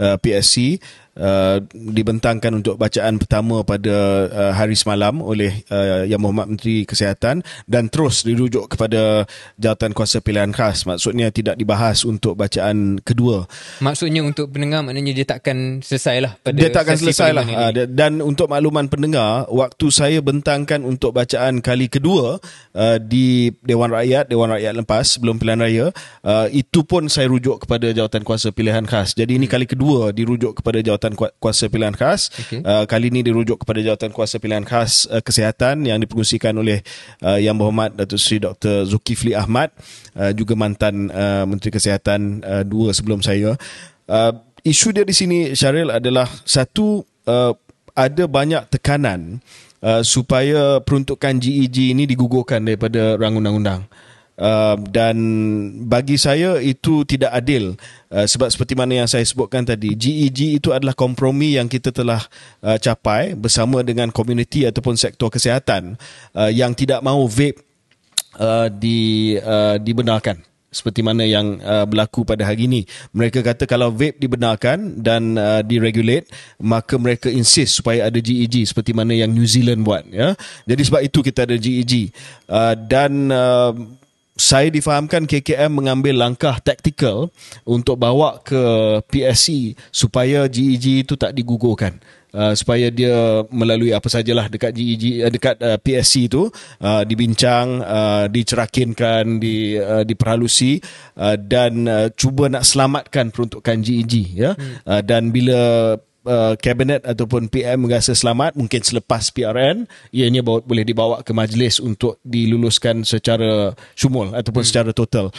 uh, PSC uh, dibentangkan untuk bacaan pertama pada uh, hari semalam oleh uh, Yang Mohd Menteri Kesihatan dan terus dirujuk kepada jawatan kuasa pilihan khas. Maksudnya tidak dibahas untuk bacaan kedua. Maksudnya untuk pendengar maknanya dia takkan selesai lah pada dia takkan selesai lah. uh, dan untuk makluman pendengar waktu saya bentangkan untuk bacaan kali kedua uh, di Dewan Rakyat Dewan Rakyat lepas sebelum pilihan raya uh, itu pun saya rujuk kepada jawatan kuasa pilihan khas jadi ini hmm. kali kedua dirujuk kepada jawatan jawatan kuasa pilihan khas. Okay. Uh, kali ini dirujuk kepada jawatan kuasa pilihan khas uh, kesihatan yang dipengusikan oleh uh, Yang Berhormat Datuk Seri Dr. Zulkifli Ahmad uh, juga mantan uh, Menteri Kesihatan uh, dua sebelum saya. Uh, isu dia di sini Syaril adalah satu uh, ada banyak tekanan uh, supaya peruntukan GEG ini digugurkan daripada rang undang-undang. Uh, dan bagi saya itu tidak adil uh, sebab seperti mana yang saya sebutkan tadi GEG itu adalah kompromi yang kita telah uh, capai bersama dengan komuniti ataupun sektor kesihatan uh, yang tidak mahu vape uh, di uh, dibenarkan seperti mana yang uh, berlaku pada hari ini. Mereka kata kalau vape dibenarkan dan uh, diregulate, maka mereka insist supaya ada GEG seperti mana yang New Zealand buat. Ya, jadi sebab itu kita ada GEG uh, dan uh, saya difahamkan KKM mengambil langkah taktikal untuk bawa ke PSC supaya GEG itu tak digugurkan. Uh, supaya dia melalui apa sajalah dekat GEG uh, dekat uh, PSC itu uh, dibincang uh, dicerakinkan di uh, diperhalusi uh, dan uh, cuba nak selamatkan peruntukan GEG ya hmm. uh, dan bila uh, kabinet ataupun PM merasa selamat mungkin selepas PRN ianya bawa, boleh dibawa ke majlis untuk diluluskan secara syumul ataupun hmm. secara total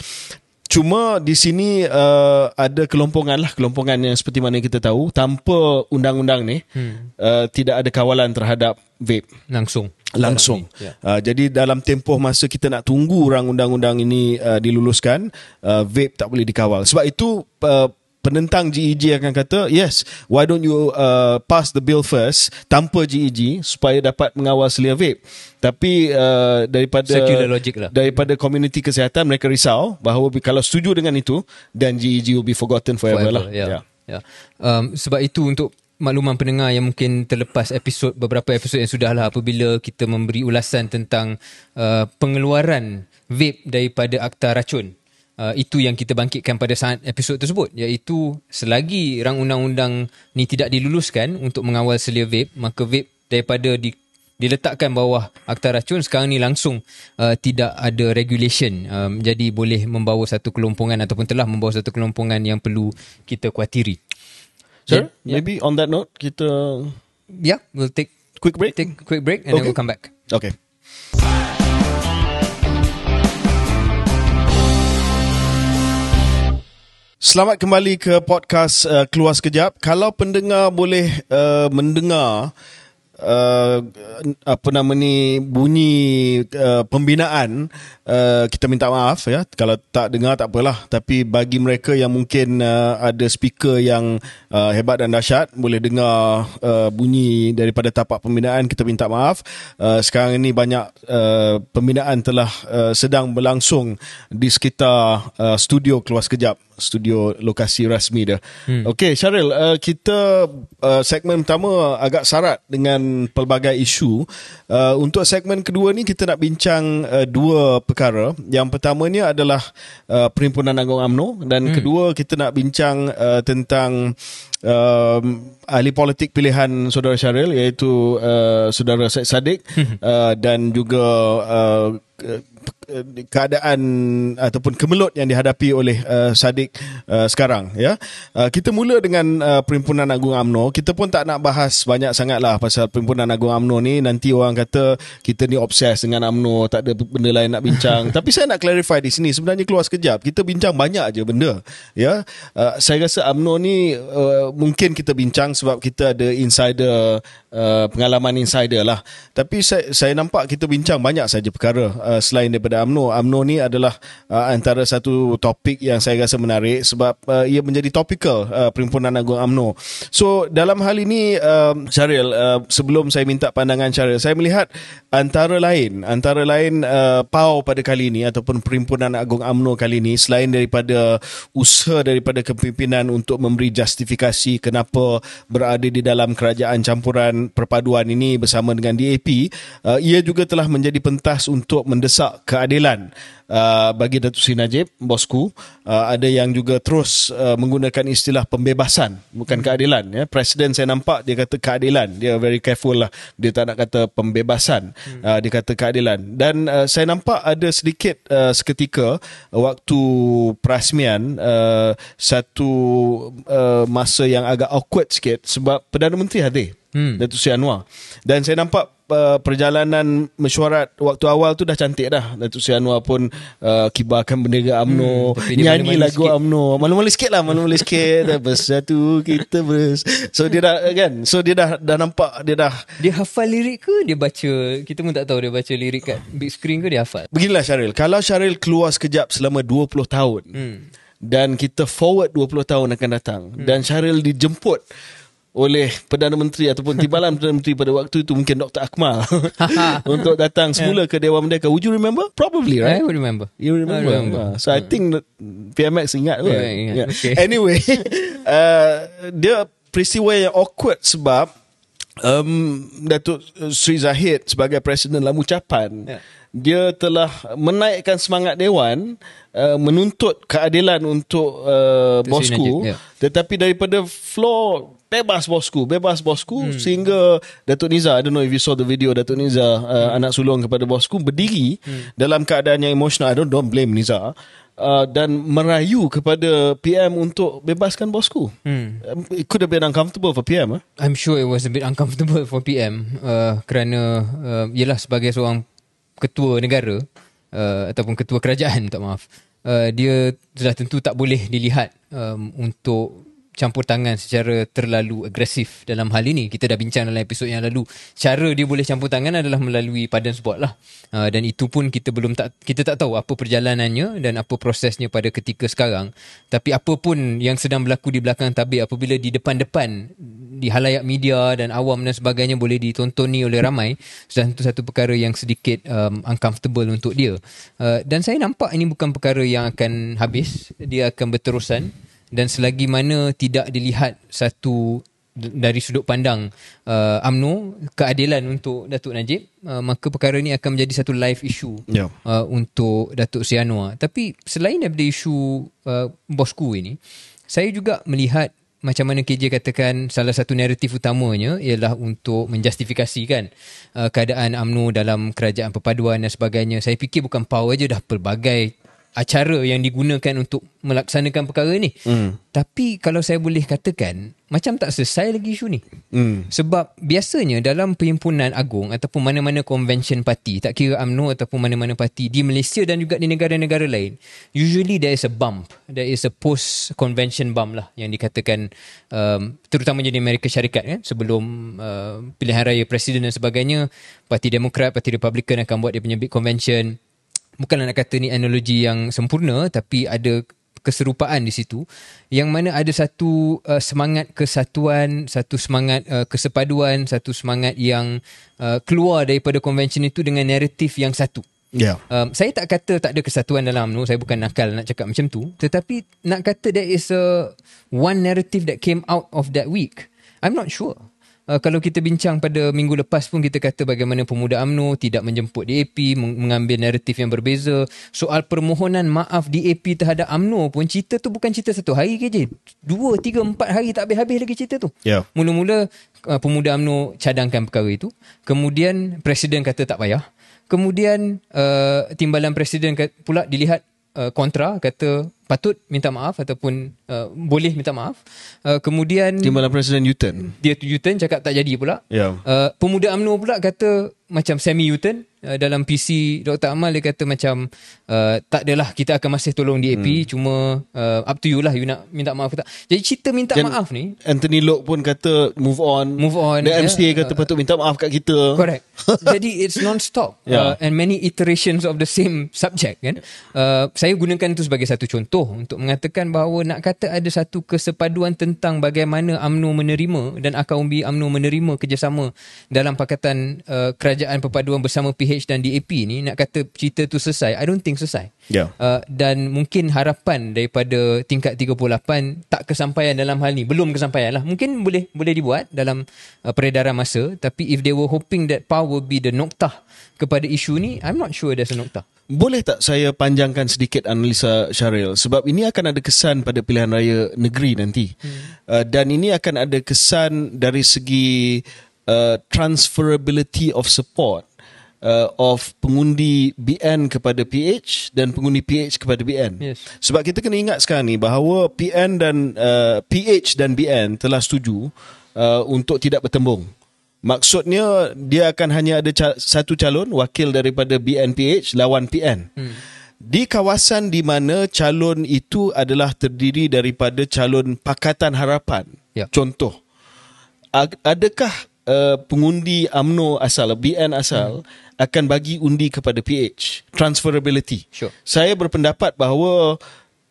Cuma di sini uh, ada kelompongan lah kelompongan yang seperti mana kita tahu tanpa undang-undang ni hmm. uh, tidak ada kawalan terhadap vape langsung langsung. Yeah. Uh, jadi dalam tempoh masa kita nak tunggu orang undang-undang ini uh, diluluskan, uh, vape tak boleh dikawal. Sebab itu uh, penentang GEG akan kata yes why don't you uh, pass the bill first tanpa GEG supaya dapat mengawal selia vape tapi uh, daripada lah. daripada komuniti kesihatan mereka risau bahawa kalau setuju dengan itu then GEG will be forgotten forever, forever lah yeah. Yeah. Yeah. Um, sebab itu untuk makluman pendengar yang mungkin terlepas episod beberapa episod yang sudah lah apabila kita memberi ulasan tentang uh, pengeluaran vape daripada akta racun Uh, itu yang kita bangkitkan pada saat episod tersebut iaitu selagi rang undang-undang ni tidak diluluskan untuk mengawal selia vape maka vape daripada di diletakkan bawah akta racun sekarang ni langsung uh, tidak ada regulation um, jadi boleh membawa satu kelompongan ataupun telah membawa satu kelompongan yang perlu kita kuatiri. Sir, yeah. maybe on that note kita Yeah, we'll take quick break. take quick break and okay. then we'll come back. Okay. Selamat kembali ke podcast uh, Keluar Sekejap. Kalau pendengar boleh uh, mendengar uh, apa nama ni bunyi uh, pembinaan uh, kita minta maaf ya kalau tak dengar tak apalah tapi bagi mereka yang mungkin uh, ada speaker yang uh, hebat dan dahsyat boleh dengar uh, bunyi daripada tapak pembinaan kita minta maaf uh, sekarang ini banyak uh, pembinaan telah uh, sedang berlangsung di sekitar uh, studio keluar sekejap studio lokasi rasmi dia. Hmm. Okey Syaril, uh, kita uh, segmen pertama agak sarat dengan pelbagai isu. Uh, untuk segmen kedua ni kita nak bincang uh, dua perkara. Yang pertamanya adalah uh, Perhimpunan Agung AMNO dan hmm. kedua kita nak bincang uh, tentang uh, ahli politik pilihan saudara Syaril iaitu uh, saudara Syed Saddiq hmm. uh, dan juga uh, keadaan ataupun kemelut yang dihadapi oleh uh, Sadiq uh, sekarang ya. Uh, kita mula dengan uh, Perhimpunan Agung AMNO. Kita pun tak nak bahas banyak sangatlah pasal Perhimpunan Agung AMNO ni nanti orang kata kita ni obses dengan AMNO, tak ada benda lain nak bincang. [laughs] Tapi saya nak clarify di sini sebenarnya keluar sekejap. Kita bincang banyak aja benda ya. Uh, saya rasa AMNO ni uh, mungkin kita bincang sebab kita ada insider uh, pengalaman insider lah. Tapi saya saya nampak kita bincang banyak saja perkara uh, selain daripada UMNO. UMNO ni adalah uh, antara satu topik yang saya rasa menarik sebab uh, ia menjadi topikal uh, Perhimpunan Agung UMNO. So dalam hal ini uh, Syaril uh, sebelum saya minta pandangan Syaril saya melihat antara lain antara lain uh, PAU pada kali ini ataupun Perhimpunan Agung UMNO kali ini selain daripada usaha daripada kepimpinan untuk memberi justifikasi kenapa berada di dalam kerajaan campuran perpaduan ini bersama dengan DAP uh, ia juga telah menjadi pentas untuk mendesak keadilan uh, bagi Datuk Seri Najib, bosku. Uh, ada yang juga terus uh, menggunakan istilah pembebasan, bukan hmm. keadilan. Ya. Presiden saya nampak dia kata keadilan. Dia very careful lah. Dia tak nak kata pembebasan. Hmm. Uh, dia kata keadilan. Dan uh, saya nampak ada sedikit uh, seketika uh, waktu perasmian uh, satu uh, masa yang agak awkward sikit sebab Perdana Menteri hadir. Hmm. Datuk Seri Anwar. Dan saya nampak uh, perjalanan mesyuarat waktu awal tu dah cantik dah. Datuk Seri Anwar pun uh, kibarkan bendera UMNO, hmm, nyanyi lagu sikit. UMNO. Malu-malu sikit lah, malu-malu sikit. Bersatu kita bers. So dia dah kan, so dia dah dah nampak dia dah dia hafal lirik ke dia baca? Kita pun tak tahu dia baca lirik kat big screen ke dia hafal. Beginilah Syaril, kalau Syaril keluar sekejap selama 20 tahun. Hmm. Dan kita forward 20 tahun akan datang hmm. dan Syaril dijemput oleh Perdana Menteri ataupun timbalan Perdana Menteri pada waktu itu mungkin Dr. Akmal [laughs] untuk datang semula yeah. ke Dewan Merdeka. Would you remember? Probably, right? I would remember. You remember? I remember. Uh, so I think PMX ingat. Yeah, right? ingat. Yeah. Okay. Anyway, [laughs] uh, dia peristiwa yang awkward sebab um, Datuk Sri Zahid sebagai Presiden dalam ucapan yeah. dia telah menaikkan semangat Dewan uh, menuntut keadilan untuk uh, bosku yeah. tetapi daripada floor bebas bosku bebas bosku hmm. sehingga Datuk Niza I don't know if you saw the video Datuk Niza uh, hmm. anak sulung kepada bosku berdiri hmm. dalam keadaan yang emosional I don't, don't blame Niza uh, dan merayu kepada PM untuk bebaskan bosku hmm. Um, it could have been uncomfortable for PM huh? I'm sure it was a bit uncomfortable for PM uh, kerana uh, ialah sebagai seorang ketua negara uh, ataupun ketua kerajaan tak maaf uh, dia sudah tentu tak boleh dilihat um, untuk campur tangan secara terlalu agresif dalam hal ini. Kita dah bincang dalam episod yang lalu. Cara dia boleh campur tangan adalah melalui padan sport lah. Uh, dan itu pun kita belum tak kita tak tahu apa perjalanannya dan apa prosesnya pada ketika sekarang. Tapi apa pun yang sedang berlaku di belakang tabir apabila di depan-depan di halayak media dan awam dan sebagainya boleh ditontoni oleh ramai sudah tentu satu perkara yang sedikit um, uncomfortable untuk dia. Uh, dan saya nampak ini bukan perkara yang akan habis. Dia akan berterusan dan selagi mana tidak dilihat satu dari sudut pandang uh, AMNO keadilan untuk Datuk Najib uh, maka perkara ini akan menjadi satu live issue yeah. uh, untuk Datuk Sri Anwar tapi selain daripada isu uh, bosku ini saya juga melihat macam mana KJ katakan salah satu naratif utamanya ialah untuk menjustifikasikan uh, keadaan UMNO dalam kerajaan perpaduan dan sebagainya. Saya fikir bukan power je dah pelbagai acara yang digunakan untuk melaksanakan perkara ni. Hmm. Tapi kalau saya boleh katakan, macam tak selesai lagi isu ni. Hmm. Sebab biasanya dalam perhimpunan agung ataupun mana-mana convention parti, tak kira UMNO ataupun mana-mana parti di Malaysia dan juga di negara-negara lain, usually there is a bump. There is a post-convention bump lah yang dikatakan um, terutamanya di Amerika Syarikat kan, sebelum uh, pilihan raya presiden dan sebagainya, Parti Demokrat, Parti Republikan akan buat dia punya big convention bukanlah nak kata ni analogi yang sempurna tapi ada keserupaan di situ yang mana ada satu uh, semangat kesatuan satu semangat uh, kesepaduan satu semangat yang uh, keluar daripada konvensyen itu dengan naratif yang satu Yeah. Um, saya tak kata tak ada kesatuan dalam UMNO. Saya bukan nakal nak cakap macam tu. Tetapi nak kata there is a one narrative that came out of that week. I'm not sure uh, kalau kita bincang pada minggu lepas pun kita kata bagaimana pemuda AMNO tidak menjemput DAP mengambil naratif yang berbeza. Soal permohonan maaf DAP terhadap AMNO pun cerita tu bukan cerita satu hari ke je dua, tiga, empat hari tak habis-habis lagi cerita tu. Yeah. mula-mula uh, pemuda AMNO cadangkan perkara itu. Kemudian presiden kata tak payah. Kemudian uh, timbalan presiden pula dilihat uh, kontra kata patut minta maaf ataupun uh, boleh minta maaf. Uh, kemudian timbalan presiden U-turn. Dia U-turn cakap tak jadi pula. Yeah. Uh, pemuda UMNO pula kata macam semi U-turn uh, dalam PC Dr. Amal dia kata macam uh, tak adalah kita akan masih tolong DAP hmm. cuma uh, up to you lah you nak minta maaf ke tak. Jadi cerita minta Dan maaf ni Anthony Locke pun kata move on. Move on. The yeah. MCA kata uh, patut minta maaf kat kita. Correct. [laughs] Jadi it's non-stop yeah. uh, and many iterations of the same subject kan. Uh, saya gunakan itu sebagai satu contoh untuk mengatakan bahawa nak kata ada satu kesepaduan tentang bagaimana UMNO menerima dan akar umbi menerima kerjasama dalam pakatan uh, kerajaan perpaduan bersama PH dan DAP ni nak kata cerita tu selesai I don't think selesai. Yeah. uh, dan mungkin harapan daripada tingkat 38 tak kesampaian dalam hal ni belum kesampaian lah. Mungkin boleh boleh dibuat dalam uh, peredaran masa tapi if they were hoping that power be the noktah kepada isu ni I'm not sure there's a noktah boleh tak saya panjangkan sedikit analisa Syaril sebab ini akan ada kesan pada pilihan raya negeri nanti hmm. uh, dan ini akan ada kesan dari segi uh, transferability of support uh, of pengundi BN kepada PH dan pengundi PH kepada BN. Yes. Sebab kita kena ingat sekarang ni bahawa PN dan uh, PH dan BN telah setuju uh, untuk tidak bertembung. Maksudnya dia akan hanya ada cal- satu calon wakil daripada BNPH lawan PN. Hmm. Di kawasan di mana calon itu adalah terdiri daripada calon Pakatan Harapan. Ya. Contoh. Adakah uh, pengundi AMNO asal, BN asal hmm. akan bagi undi kepada PH? Transferability. Sure. Saya berpendapat bahawa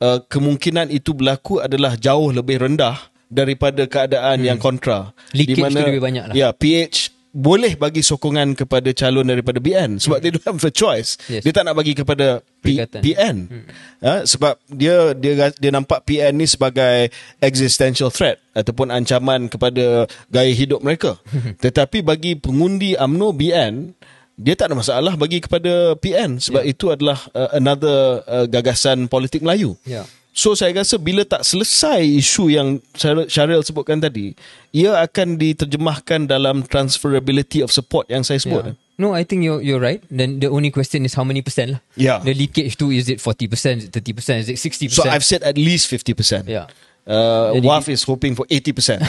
uh, kemungkinan itu berlaku adalah jauh lebih rendah daripada keadaan hmm. yang kontra Leakage di mana lebih banyak lah. ya PH boleh bagi sokongan kepada calon daripada BN sebab hmm. dia don't have a choice yes. dia tak nak bagi kepada P, PN hmm. ha, sebab dia dia dia nampak PN ni sebagai existential threat ataupun ancaman kepada gaya hidup mereka [laughs] tetapi bagi pengundi AMNO BN dia tak ada masalah bagi kepada PN sebab yeah. itu adalah uh, another uh, gagasan politik Melayu yeah. So saya rasa bila tak selesai isu yang Syaril sebutkan tadi, ia akan diterjemahkan dalam transferability of support yang saya sebut. Yeah. No, I think you're you're right. Then the only question is how many percent lah. Yeah. The leakage tu is it 40%, is it 30%, is it 60%? So I've said at least 50%. Yeah. Uh, Jadi, WAF is hoping for 80%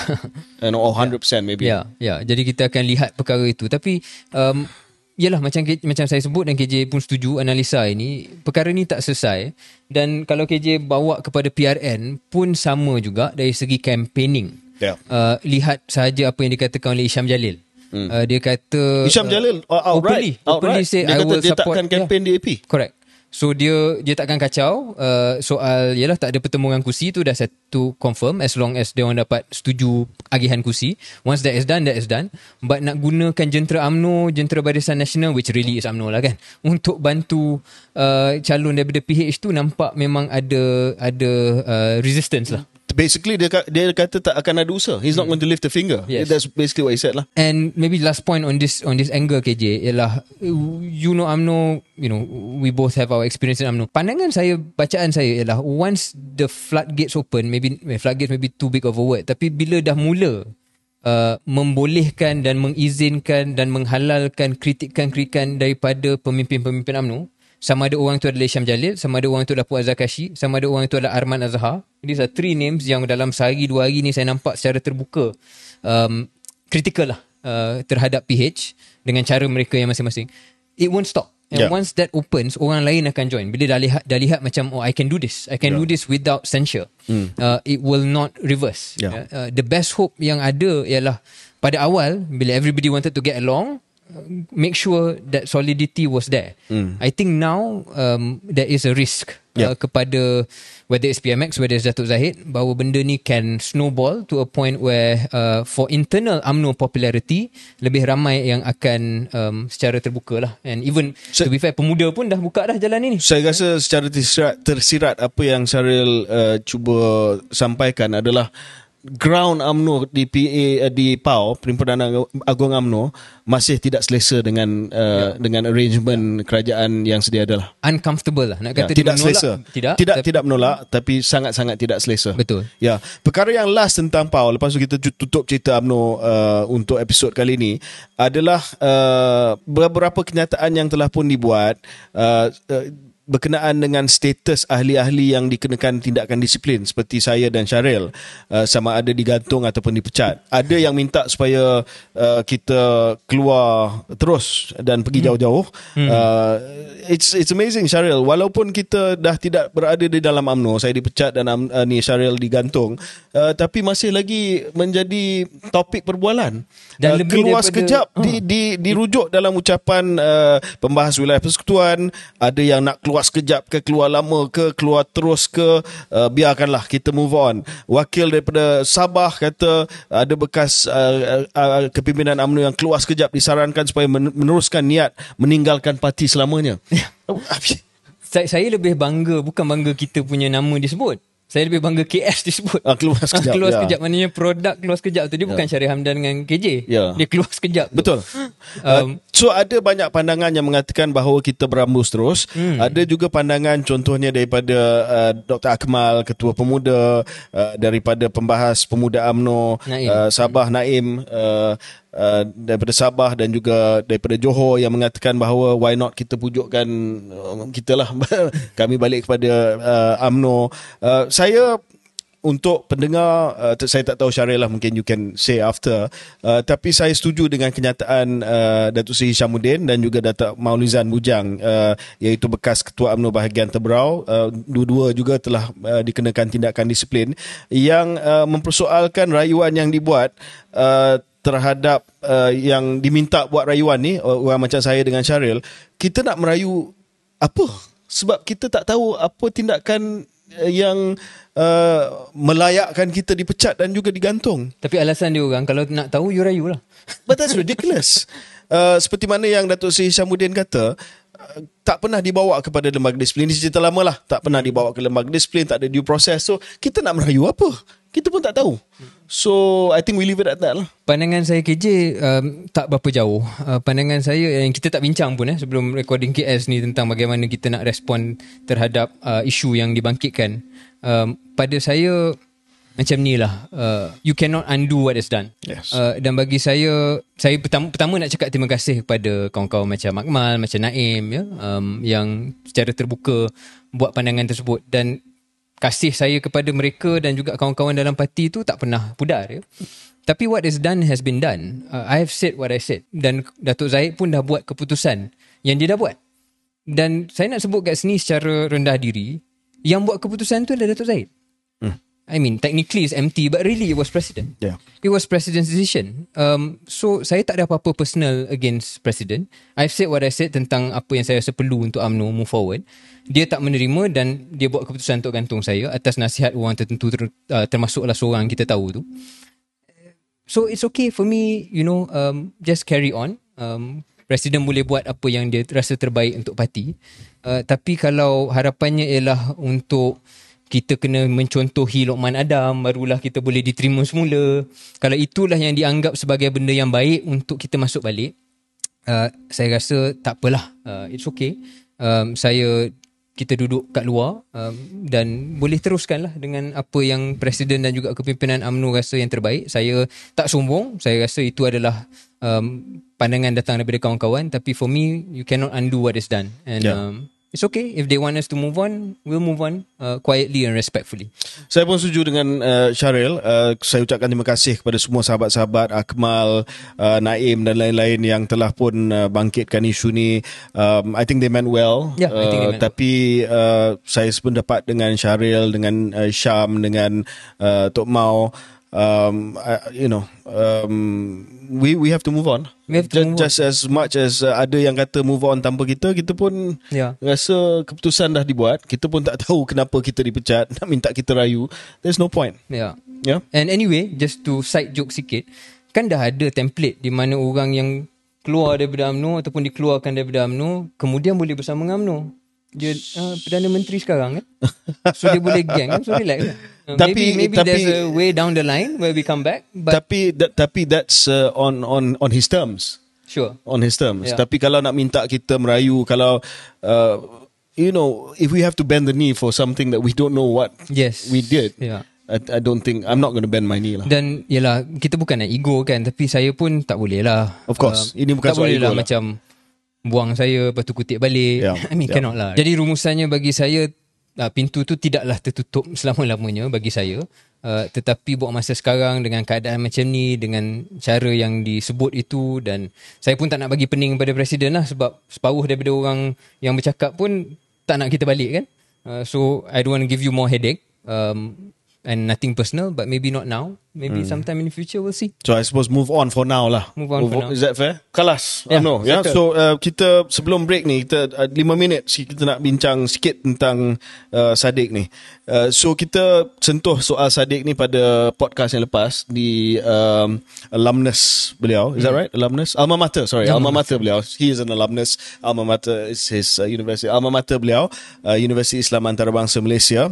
and [laughs] or 100% yeah. maybe. Yeah, yeah. Jadi kita akan lihat perkara itu. Tapi um, Yalah macam macam saya sebut dan KJ pun setuju analisa ini perkara ni tak selesai dan kalau KJ bawa kepada PRN pun sama juga dari segi campaigning. Yeah. Uh, lihat sahaja apa yang dikatakan oleh Isham Jalil. Hmm. Uh, dia kata Isham Jalil uh, outright, openly, openly outright. say dia I kata will dia support takkan campaign yeah. DAP. Correct. So dia dia takkan kacau uh, soal yalah tak ada pertemuan kursi tu dah satu confirm as long as dia orang dapat setuju agihan kursi. Once that is done that is done. But nak gunakan jentera AMNO, jentera Barisan Nasional which really is AMNO lah kan [laughs] untuk bantu uh, calon daripada PH tu nampak memang ada ada uh, resistance lah. Basically dia dia kata tak akan ada usaha. He's not going to lift a finger. Yes. That's basically what he said lah. And maybe last point on this on this angle KJ ialah you know UMNO you know we both have our experience in UMNO. Pandangan saya bacaan saya ialah once the floodgates open maybe eh, floodgates maybe too big of a word tapi bila dah mula uh, membolehkan dan mengizinkan dan menghalalkan kritikan-kritikan daripada pemimpin-pemimpin UMNO sama ada orang tu adalah Isyam Jalil, sama ada orang tu adalah Puan Zakashi, sama ada orang tu adalah Arman Azhar. These are three names yang dalam sehari dua hari ni saya nampak secara terbuka um, critical lah uh, terhadap PH dengan cara mereka yang masing-masing. It won't stop. And Yeah. once that opens, orang lain akan join. Bila dah lihat, dah lihat macam, oh I can do this. I can do this without censure. Uh, it will not reverse. Yeah. Uh, the best hope yang ada ialah pada awal, bila everybody wanted to get along, make sure that solidity was there. I think now um, there is a risk Yeah. uh, kepada whether it's PMX, whether it's Datuk Zahid, bahawa benda ni can snowball to a point where uh, for internal UMNO popularity, lebih ramai yang akan um, secara terbuka lah. And even, So- to be fair, pemuda pun dah buka dah jalan ni. Saya rasa secara tersirat, tersirat apa yang Syaril uh, cuba sampaikan adalah ground AMNO di PA uh, di PAU Perhimpunan Agung AMNO masih tidak selesa dengan uh, dengan arrangement kerajaan yang sedia ada lah. Uncomfortable lah. Nak Ya, kata dia tidak menolak, selesa. Tidak. tidak, tapi- tidak menolak tapi sangat-sangat tidak selesa. Betul. Ya, perkara yang last tentang PAU lepas tu kita tu- tutup cerita AMNO uh, untuk episod kali ini adalah uh, beberapa kenyataan yang telah pun dibuat uh, uh, berkenaan dengan status ahli-ahli yang dikenakan tindakan disiplin seperti saya dan Syaril uh, sama ada digantung ataupun dipecat. Ada yang minta supaya uh, kita keluar terus dan pergi jauh-jauh. Uh, it's it's amazing Syaril walaupun kita dah tidak berada di dalam AMNO, saya dipecat dan uh, ni Syaril digantung, uh, tapi masih lagi menjadi topik perbualan. Dan Uh, lebih keluar daripada- sekejap di, di dirujuk dalam ucapan uh, pembahas wilayah persekutuan ada yang nak keluar sekejap ke keluar lama ke keluar terus ke uh, biarkanlah kita move on. Wakil daripada Sabah kata ada bekas uh, uh, kepimpinan UMNO yang keluar sekejap disarankan supaya men- meneruskan niat meninggalkan parti selamanya. Oh, Saya, saya lebih bangga, bukan bangga kita punya nama disebut. Saya lebih bangga KS disebut. Ah, keluar sekejap, [laughs] keluar ya. sekejap. Maknanya produk keluar sekejap tu. Dia bukan Syarif Hamdan dengan KJ. Ya. Dia keluar sekejap. tu. Betul. [laughs] Um, Uh, so ada banyak pandangan yang mengatakan bahawa kita berambus terus. Hmm. Ada juga pandangan contohnya daripada uh, Dr. Akmal, Ketua Pemuda, uh, daripada pembahas Pemuda AMNO, Naim. Uh, Sabah Naim, uh, uh, daripada Sabah dan juga daripada Johor yang mengatakan bahawa why not kita pujukkan uh, kita lah [laughs] kami balik kepada uh, AMNO. Uh, saya untuk pendengar uh, saya tak tahu Syaril lah mungkin you can say after uh, tapi saya setuju dengan kenyataan uh, Datuk Seri Syamuddin dan juga Datuk Maulizan Bujang uh, iaitu bekas Ketua UMNO bahagian Teberau uh, dua-dua juga telah uh, dikenakan tindakan disiplin yang uh, mempersoalkan rayuan yang dibuat uh, terhadap uh, yang diminta buat rayuan ni orang macam saya dengan Syaril kita nak merayu apa sebab kita tak tahu apa tindakan uh, yang uh, melayakkan kita dipecat dan juga digantung. tapi alasan dia orang, kalau nak tahu, you rayu lah. But that's ridiculous. [laughs] Uh, seperti mana yang Datuk Seri Syamuddin kata, uh, tak pernah dibawa kepada lembaga disiplin. Ini cerita lama lah. Tak pernah dibawa ke lembaga disiplin, tak ada due process. So, kita nak merayu apa? Kita pun tak tahu. So, I think we leave it at that lah. Pandangan saya KJ um, tak berapa jauh. Uh, pandangan saya yang kita tak bincang pun eh sebelum recording KS ni tentang bagaimana kita nak respon terhadap uh, isu yang dibangkitkan. Um, pada saya macam ni lah. Uh, you cannot undo what is done. Yes. Uh, dan bagi saya, saya pertama, pertama nak cakap terima kasih kepada kawan-kawan macam Akmal, macam Naim ya, um, yang secara terbuka buat pandangan tersebut. Dan kasih saya kepada mereka dan juga kawan-kawan dalam parti tu tak pernah pudar ya. Tapi what is done has been done. Uh, I have said what I said dan Datuk Zahid pun dah buat keputusan yang dia dah buat. Dan saya nak sebut kat sini secara rendah diri, yang buat keputusan tu adalah Datuk Zahid. I mean, technically it's empty but really it was president. Yeah. It was president's decision. Um, so saya tak ada apa-apa personal against president. I've said what I said tentang apa yang saya rasa perlu untuk UMNO move forward. Dia tak menerima dan dia buat keputusan untuk gantung saya atas nasihat orang tertentu ter, uh, termasuklah seorang kita tahu tu. So it's okay for me, you know, um, just carry on. Um, Presiden boleh buat apa yang dia rasa terbaik untuk parti. Uh, tapi kalau harapannya ialah untuk kita kena mencontohi Lokman Adam barulah kita boleh diterima semula. Kalau itulah yang dianggap sebagai benda yang baik untuk kita masuk balik, uh, saya rasa tak apalah. Uh, it's okay. Um, saya kita duduk kat luar um, dan boleh teruskanlah dengan apa yang presiden dan juga kepimpinan AMNO rasa yang terbaik. Saya tak sombong. Saya rasa itu adalah um, pandangan datang daripada kawan-kawan tapi for me you cannot undo what is done. And yeah. um, it's okay. If they want us to move on we'll move on uh, quietly and respectfully. Saya pun setuju dengan uh, Syaril. Uh, saya ucapkan terima kasih kepada semua sahabat-sahabat Akmal uh, Naim dan lain-lain yang telah pun uh, bangkitkan isu ni. Um, I think they meant well. Yeah, uh, I think they uh, meant tapi uh, saya sependapat dengan Syaril dengan uh, Syam dengan uh, Tok Mau um, uh, you know, um, we we have to move on. We have to just, move just on. as much as uh, ada yang kata move on tanpa kita, kita pun yeah. rasa keputusan dah dibuat. Kita pun tak tahu kenapa kita dipecat. [laughs] Nak minta kita rayu. There's no point. Yeah. Yeah. And anyway, just to side joke sikit, kan dah ada template di mana orang yang keluar daripada UMNO ataupun dikeluarkan daripada UMNO kemudian boleh bersama dengan UMNO dia uh, Perdana Menteri sekarang kan [laughs] So dia boleh gang kan So relax lah [laughs] uh, tapi, Maybe, maybe tapi, there's a way down the line Where we come back but Tapi that, tapi that's uh, on on on his terms Sure On his terms yeah. Tapi kalau nak minta kita merayu Kalau uh, You know If we have to bend the knee For something that we don't know what Yes We did Yeah I, I don't think I'm not going to bend my knee lah. Dan yalah kita bukan nak ego kan tapi saya pun tak boleh lah. Of course. Uh, ini bukan soal ego lah, lah. macam buang saya lepas tu kutip balik yeah. [laughs] I mean yeah. cannot lah jadi rumusannya bagi saya uh, pintu tu tidaklah tertutup [laughs] selama-lamanya bagi saya uh, tetapi buat masa sekarang dengan keadaan macam ni dengan cara yang disebut itu dan saya pun tak nak bagi pening pada presiden lah sebab separuh daripada orang yang bercakap pun tak nak kita balik kan uh, so I don't want to give you more headache um, and nothing personal but maybe not now. Maybe hmm. sometime in the future we'll see. So i suppose move on for now lah. Move on move for on. now. is that fair? Kelas. Yeah, oh, no yeah? So uh, kita sebelum break ni kita uh, 5 minit kita nak bincang sikit tentang uh, Sadik ni. Uh, so kita sentuh soal Sadik ni pada podcast yang lepas di um, alumnus beliau. Is hmm. that right? Alumnus? Alma mater sorry. Alma, alma mater beliau. He is an alumnus. Alma mater is his uh, university. Alma mater beliau uh, Universiti Islam Antarabangsa Malaysia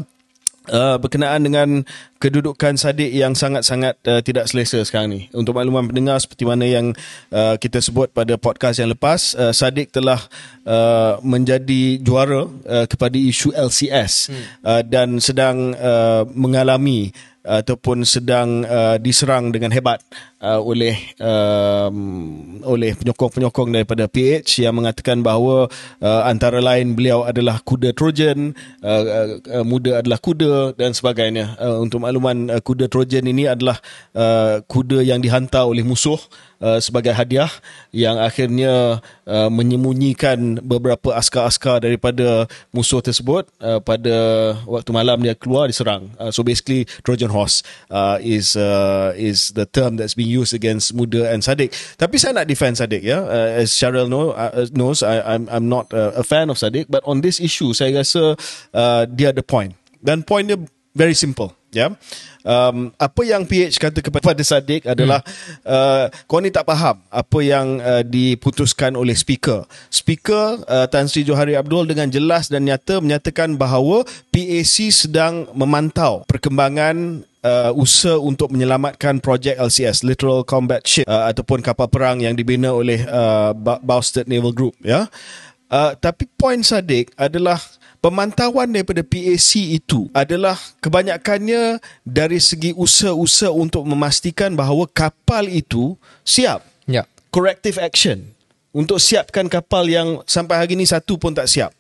Uh, berkenaan dengan kedudukan Sadik yang sangat-sangat uh, tidak selesa sekarang ni. Untuk makluman pendengar seperti mana yang uh, kita sebut pada podcast yang lepas, uh, Sadik telah uh, menjadi juara uh, kepada isu LCS hmm. uh, dan sedang uh, mengalami ataupun sedang uh, diserang dengan hebat uh, oleh um, oleh penyokong-penyokong daripada PH yang mengatakan bahawa uh, antara lain beliau adalah kuda Trojan, uh, uh, muda adalah kuda dan sebagainya. Uh, untuk makluman uh, kuda Trojan ini adalah uh, kuda yang dihantar oleh musuh Uh, sebagai hadiah yang akhirnya uh, menyembunyikan beberapa askar-askar daripada musuh tersebut uh, pada waktu malam dia keluar diserang. Uh, so basically Trojan horse uh, is uh, is the term that's being used against Muda and Sadiq. Tapi saya nak defend Sadiq ya. Uh, as Cheryl know, uh, knows I I'm I'm not uh, a fan of Sadiq but on this issue saya rasa uh, dia ada point. Dan point dia very simple, ya. Yeah? um, apa yang PH kata kepada Sadiq adalah hmm. uh, kau ni tak faham apa yang uh, diputuskan oleh speaker. Speaker uh, Tan Sri Johari Abdul dengan jelas dan nyata menyatakan bahawa PAC sedang memantau perkembangan uh, usaha untuk menyelamatkan projek LCS Literal Combat Ship uh, ataupun kapal perang yang dibina oleh uh, Bousted Naval Group ya. Uh, tapi poin Sadiq adalah pemantauan daripada PAC itu adalah kebanyakannya dari segi usaha-usaha untuk memastikan bahawa kapal itu siap. Ya. Corrective action untuk siapkan kapal yang sampai hari ini satu pun tak siap.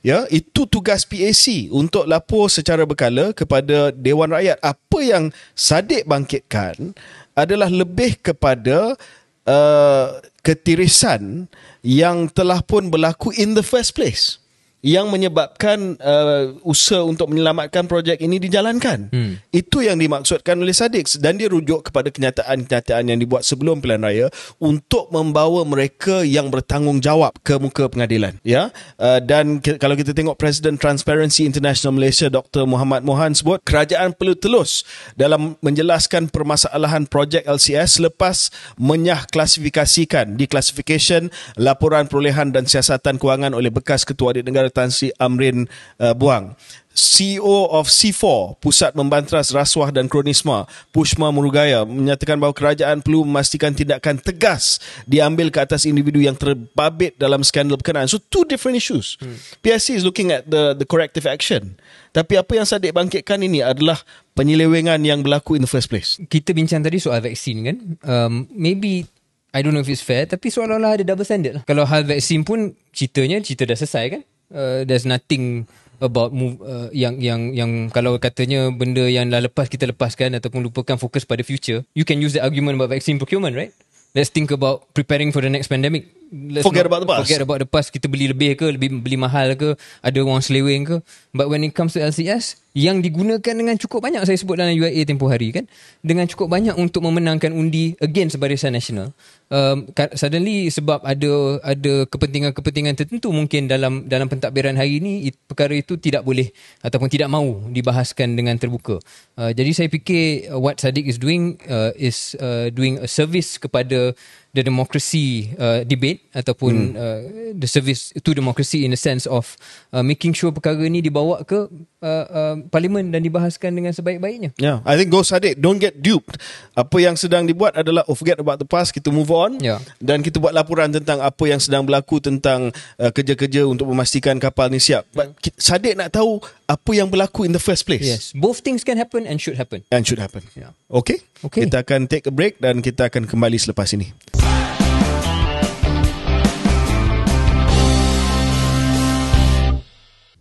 Ya, itu tugas PAC untuk lapor secara berkala kepada Dewan Rakyat. Apa yang Sadik bangkitkan adalah lebih kepada uh, ketirisan yang telah pun berlaku in the first place yang menyebabkan uh, usaha untuk menyelamatkan projek ini dijalankan. Hmm. Itu yang dimaksudkan oleh Sadiq dan dia rujuk kepada kenyataan-kenyataan yang dibuat sebelum pilihan raya untuk membawa mereka yang bertanggungjawab ke muka pengadilan. Ya, uh, dan ke- kalau kita tengok Presiden Transparency International Malaysia Dr. Muhammad Mohan sebut kerajaan perlu telus dalam menjelaskan permasalahan projek LCS selepas menyah klasifikasikan di classification laporan perolehan dan siasatan kewangan oleh bekas ketua adik negara Tan Sri Amrin uh, Buang. CEO of C4, Pusat Membantras Rasuah dan Kronisma, Pushma Murugaya, menyatakan bahawa kerajaan perlu memastikan tindakan tegas diambil ke atas individu yang terbabit dalam skandal berkenaan. So, two different issues. Hmm. PSC is looking at the the corrective action. Tapi apa yang Sadiq bangkitkan ini adalah penyelewengan yang berlaku in the first place. Kita bincang tadi soal vaksin kan. Um, maybe I don't know if it's fair tapi seolah-olah ada double standard lah. Kalau hal vaksin pun ceritanya cerita dah selesai kan. Uh, there's nothing about move uh, yang yang yang kalau katanya benda yang dah lepas kita lepaskan ataupun lupakan fokus pada future you can use the argument about vaccine procurement right? Let's think about preparing for the next pandemic. Let's forget about the past. forget about the past. Kita beli lebih ke lebih beli mahal ke ada orang seleweng ke. But when it comes to LCS yang digunakan dengan cukup banyak saya sebut dalam UIA tempoh hari kan? Dengan cukup banyak untuk memenangkan undi against Barisan Nasional. Um, suddenly sebab ada ada kepentingan-kepentingan tertentu mungkin dalam dalam pentadbiran hari ini perkara itu tidak boleh ataupun tidak mahu dibahaskan dengan terbuka. Uh, jadi saya fikir uh, what Sadiq is doing uh, is uh, doing a service kepada the democracy uh, debate ataupun hmm. uh, the service to democracy in the sense of uh, making sure perkara ni dibawa ke uh, uh, parlimen dan dibahaskan dengan sebaik-baiknya. Yeah, I think go Sadiq, don't get duped. Apa yang sedang dibuat adalah oh, forget about the past, kita move on yeah. dan kita buat laporan tentang apa yang sedang berlaku tentang uh, kerja-kerja untuk memastikan kapal ni siap. But Sadiq nak tahu apa yang berlaku in the first place. Yes, both things can happen and should happen. And should happen. Yeah. Okay. Okay. Kita akan take a break dan kita akan kembali selepas ini.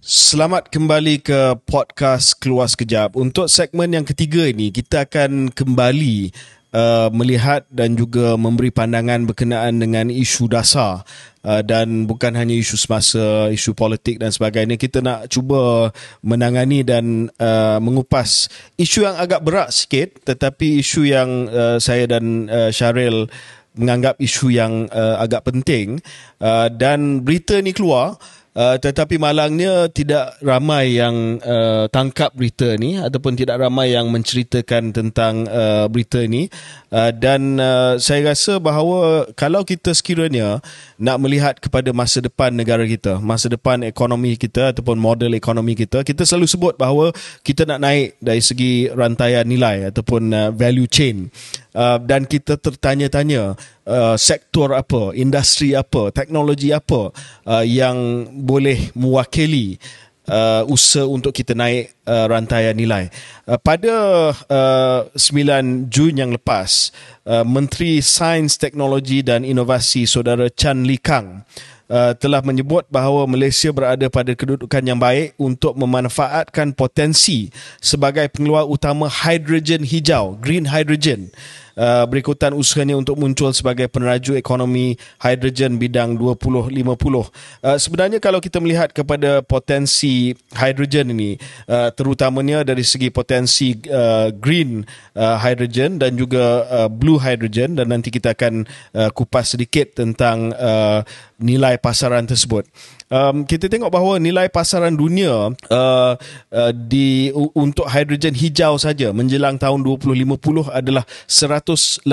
Selamat kembali ke podcast Keluar Sekejap. Untuk segmen yang ketiga ini, kita akan kembali uh, melihat dan juga memberi pandangan berkenaan dengan isu dasar uh, dan bukan hanya isu semasa, isu politik dan sebagainya. Kita nak cuba menangani dan uh, mengupas isu yang agak berat sikit tetapi isu yang uh, saya dan uh, Syaril menganggap isu yang uh, agak penting uh, dan berita ni keluar Uh, tetapi malangnya tidak ramai yang uh, tangkap berita ni ataupun tidak ramai yang menceritakan tentang uh, berita ni uh, dan uh, saya rasa bahawa kalau kita sekiranya nak melihat kepada masa depan negara kita, masa depan ekonomi kita ataupun model ekonomi kita, kita selalu sebut bahawa kita nak naik dari segi rantaian nilai ataupun uh, value chain. Uh, dan kita tertanya-tanya uh, sektor apa, industri apa, teknologi apa uh, yang boleh mewakili uh, usaha untuk kita naik uh, rantaian nilai. Uh, pada uh, 9 Jun yang lepas, uh, Menteri Sains, Teknologi dan Inovasi Saudara Chan Lee Kang uh, telah menyebut bahawa Malaysia berada pada kedudukan yang baik untuk memanfaatkan potensi sebagai pengeluar utama hidrogen hijau, green hydrogen uh, berikutan usahanya untuk muncul sebagai peneraju ekonomi hidrogen bidang 2050. Uh, sebenarnya kalau kita melihat kepada potensi hidrogen ini, uh, terutamanya dari segi potensi uh, green uh, hydrogen dan juga uh, blue hydrogen dan nanti kita akan uh, kupas sedikit tentang uh, nilai pasaran tersebut um, kita tengok bahawa nilai pasaran dunia uh, uh, di uh, untuk hidrogen hijau saja menjelang tahun 2050 adalah 189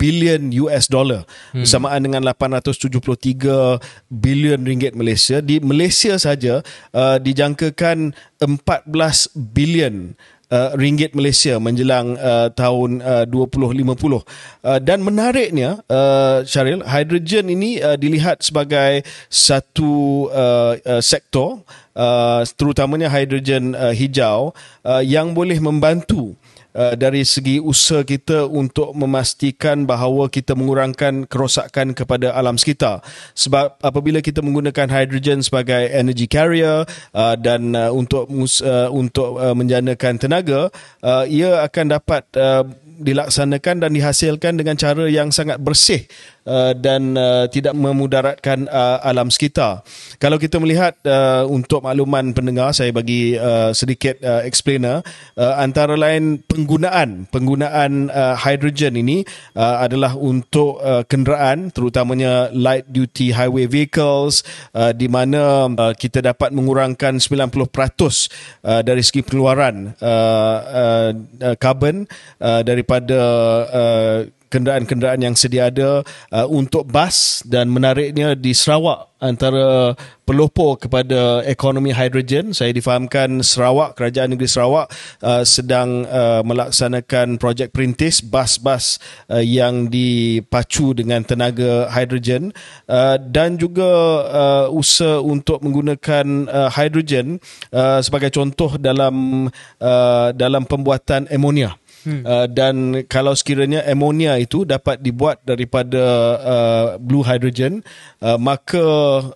bilion US dollar hmm. bersamaan dengan 873 bilion ringgit Malaysia di Malaysia saja uh, dijangkakan 14 bilion uh, ringgit Malaysia menjelang uh, tahun uh, 2050 uh, dan menariknya uh, Syaril hidrogen ini uh, dilihat sebagai satu uh, uh, sektor uh, terutamanya hidrogen uh, hijau uh, yang boleh membantu Uh, dari segi usaha kita untuk memastikan bahawa kita mengurangkan kerosakan kepada alam sekitar. Sebab apabila kita menggunakan hidrogen sebagai energy carrier uh, dan uh, untuk uh, untuk uh, menjanakan tenaga uh, ia akan dapat uh, dilaksanakan dan dihasilkan dengan cara yang sangat bersih uh, dan uh, tidak memudaratkan uh, alam sekitar. Kalau kita melihat uh, untuk makluman pendengar saya bagi uh, sedikit uh, explainer uh, antara lain penggunaan penggunaan uh, hydrogen ini uh, adalah untuk uh, kenderaan terutamanya light duty highway vehicles uh, di mana uh, kita dapat mengurangkan 90% uh, dari segi pengeluaran uh, uh, uh, carbon uh, daripada uh, kenderaan-kenderaan yang sedia ada uh, untuk bas dan menariknya di Sarawak antara pelopor kepada ekonomi hidrogen. Saya difahamkan Sarawak, Kerajaan Negeri Sarawak uh, sedang uh, melaksanakan projek perintis bas-bas uh, yang dipacu dengan tenaga hidrogen uh, dan juga uh, usaha untuk menggunakan uh, hidrogen uh, sebagai contoh dalam uh, dalam pembuatan amonia. Hmm. Uh, dan kalau sekiranya amonia itu dapat dibuat daripada uh, blue hydrogen uh, maka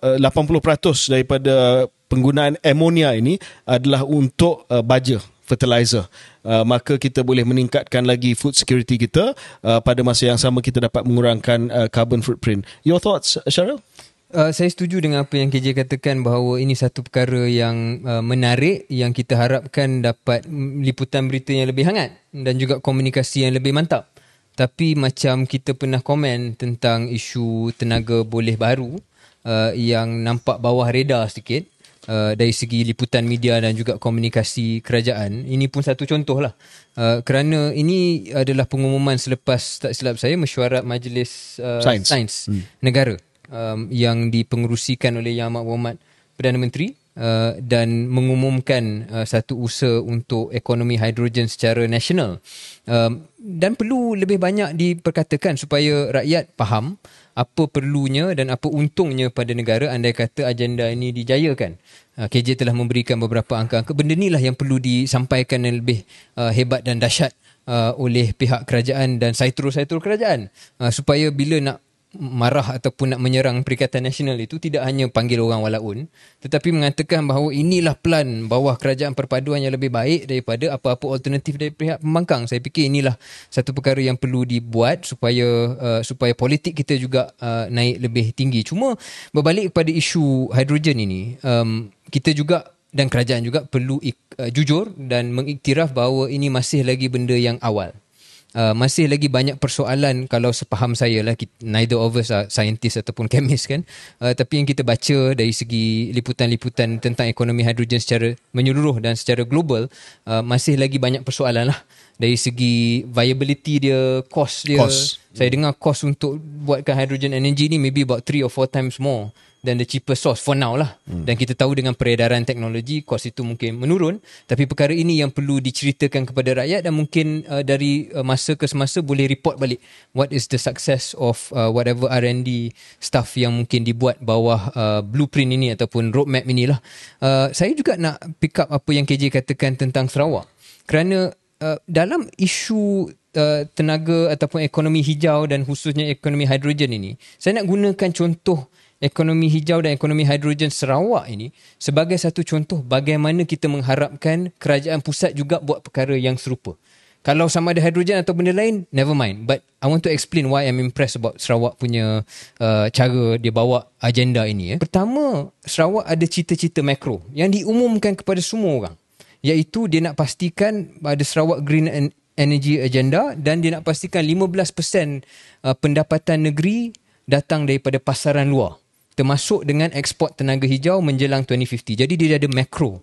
uh, 80% daripada penggunaan amonia ini adalah untuk uh, baja fertilizer. Uh, maka kita boleh meningkatkan lagi food security kita uh, pada masa yang sama kita dapat mengurangkan uh, carbon footprint. Your thoughts Cheryl Uh, saya setuju dengan apa yang KJ katakan bahawa ini satu perkara yang uh, menarik yang kita harapkan dapat liputan berita yang lebih hangat dan juga komunikasi yang lebih mantap. Tapi macam kita pernah komen tentang isu tenaga boleh baru uh, yang nampak bawah radar sedikit uh, dari segi liputan media dan juga komunikasi kerajaan. Ini pun satu contoh lah. Uh, kerana ini adalah pengumuman selepas tak silap saya mesyuarat Majlis uh, Sains, Sains hmm. Negara um, yang dipengerusikan oleh Yang Amat Berhormat Perdana Menteri uh, dan mengumumkan uh, satu usaha untuk ekonomi hidrogen secara nasional. Um, dan perlu lebih banyak diperkatakan supaya rakyat faham apa perlunya dan apa untungnya pada negara andai kata agenda ini dijayakan. Uh, KJ telah memberikan beberapa angka-angka. Benda inilah yang perlu disampaikan yang lebih uh, hebat dan dahsyat uh, oleh pihak kerajaan dan saitru-saitru kerajaan. Uh, supaya bila nak marah ataupun nak menyerang Perikatan Nasional itu tidak hanya panggil orang walaun tetapi mengatakan bahawa inilah plan bawah kerajaan perpaduan yang lebih baik daripada apa-apa alternatif dari pihak pembangkang. Saya fikir inilah satu perkara yang perlu dibuat supaya uh, supaya politik kita juga uh, naik lebih tinggi. Cuma berbalik kepada isu hidrogen ini um, kita juga dan kerajaan juga perlu uh, jujur dan mengiktiraf bahawa ini masih lagi benda yang awal uh, masih lagi banyak persoalan kalau sepaham saya lah. Neither of us are scientist ataupun chemist kan? Uh, tapi yang kita baca dari segi liputan-liputan tentang ekonomi hidrogen secara menyeluruh dan secara global uh, masih lagi banyak persoalan lah. Dari segi viability dia cost dia. Cost. saya dengar cost untuk buatkan hydrogen energy ni maybe about 3 or 4 times more dan the cheapest source for now lah. Hmm. Dan kita tahu dengan peredaran teknologi, kos itu mungkin menurun. Tapi perkara ini yang perlu diceritakan kepada rakyat dan mungkin uh, dari uh, masa ke semasa boleh report balik. What is the success of uh, whatever R&D stuff yang mungkin dibuat bawah uh, blueprint ini ataupun roadmap inilah. Uh, saya juga nak pick up apa yang KJ katakan tentang Sarawak. Kerana uh, dalam isu uh, tenaga ataupun ekonomi hijau dan khususnya ekonomi hidrogen ini, saya nak gunakan contoh ekonomi hijau dan ekonomi hidrogen Sarawak ini sebagai satu contoh bagaimana kita mengharapkan kerajaan pusat juga buat perkara yang serupa. Kalau sama ada hidrogen atau benda lain, never mind. But I want to explain why I'm impressed about Sarawak punya uh, cara dia bawa agenda ini. Eh. Pertama, Sarawak ada cita-cita makro yang diumumkan kepada semua orang. Iaitu dia nak pastikan ada Sarawak Green Energy Agenda dan dia nak pastikan 15% uh, pendapatan negeri datang daripada pasaran luar termasuk dengan ekspor tenaga hijau menjelang 2050. Jadi dia ada macro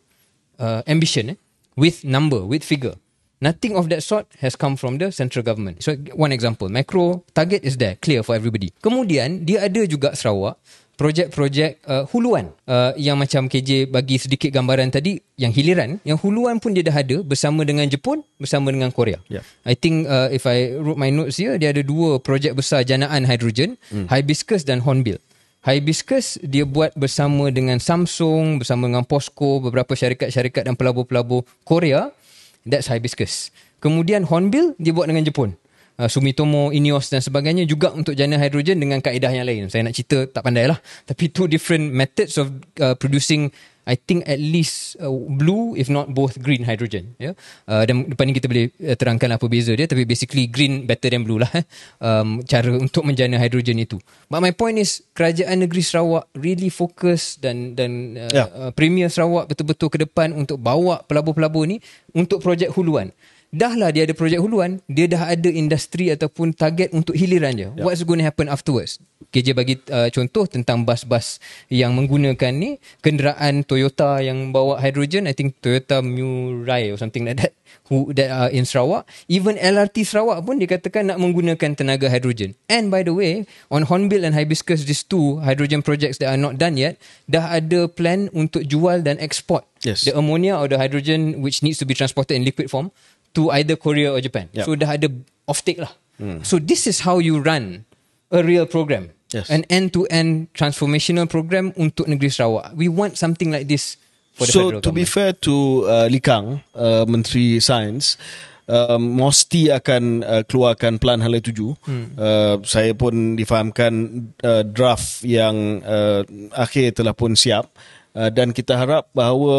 uh, ambition eh, with number, with figure. Nothing of that sort has come from the central government. So one example, macro target is there, clear for everybody. Kemudian dia ada juga Sarawak projek-projek uh, huluan uh, yang macam KJ bagi sedikit gambaran tadi yang hiliran yang huluan pun dia dah ada bersama dengan Jepun bersama dengan Korea. Yeah. I think uh, if I wrote my notes here dia ada dua projek besar janaan hidrogen, mm. Hibiscus dan Hornbill. Hibiscus dia buat bersama dengan Samsung, bersama dengan Posco, beberapa syarikat-syarikat dan pelabur-pelabur Korea. That's Hibiscus. Kemudian Hornbill dia buat dengan Jepun. Uh, Sumitomo, Ineos dan sebagainya juga untuk jana hidrogen dengan kaedah yang lain. Saya nak cerita tak pandai lah. Tapi two different methods of uh, producing I think at least uh, blue if not both green hydrogen ya. Yeah? Uh, dan depan ni kita boleh uh, terangkan apa beza dia tapi basically green better than blue lah eh. um, cara untuk menjana hydrogen itu. But my point is kerajaan negeri Sarawak really fokus dan dan uh, yeah. uh, premier Sarawak betul-betul ke depan untuk bawa pelabur-pelabur ni untuk projek huluan. Dah lah dia ada projek huluan, dia dah ada industri ataupun target untuk hiliran je. Yeah. What's going to happen afterwards? KJ bagi uh, contoh tentang bas-bas yang menggunakan ni, kenderaan Toyota yang bawa hydrogen, I think Toyota Murai or something like that, who that are in Sarawak. Even LRT Sarawak pun dikatakan nak menggunakan tenaga hydrogen. And by the way, on Hornbill and Hibiscus, these two hydrogen projects that are not done yet, dah ada plan untuk jual dan export Yes. the ammonia or the hydrogen which needs to be transported in liquid form to either Korea or Japan. Yep. So dah ada offtake lah. So this is how you run a real program. Yes. An end-to-end transformational program untuk negeri Sarawak. We want something like this for the so federal to be government. fair to uh, Lee Kang, uh, Menteri Sains, um, Mosti akan uh, keluarkan plan hala tuju. Hmm. Uh, saya pun difahamkan uh, draft yang uh, akhir telah pun siap. Uh, dan kita harap bahawa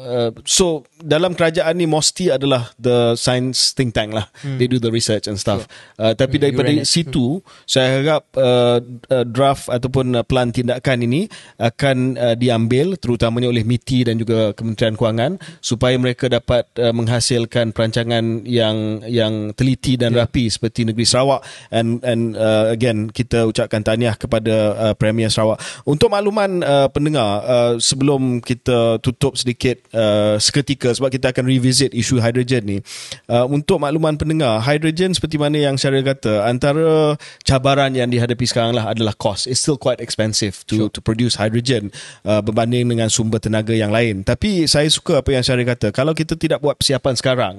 uh, so dalam kerajaan ni Mosti adalah the science think tank lah. Hmm. they do the research and stuff. Uh, tapi Hmm, daripada you ran it. situ saya harap uh, uh, draft ataupun uh, plan tindakan ini akan uh, diambil terutamanya oleh MITI dan juga Kementerian Kewangan supaya mereka dapat uh, menghasilkan perancangan yang yang teliti dan rapi seperti negeri Sarawak. And and uh, again kita ucapkan tahniah kepada uh, Premier Sarawak. Untuk makluman uh, pendengar uh, sebelum kita tutup sedikit uh, seketika sebab kita akan revisit isu hydrogen ni uh, untuk makluman pendengar hydrogen seperti mana yang Syaril kata antara cabaran yang dihadapi sekarang lah adalah cost it's still quite expensive to sure. to produce hydrogen uh, berbanding dengan sumber tenaga yang lain tapi saya suka apa yang Syaril kata kalau kita tidak buat persiapan sekarang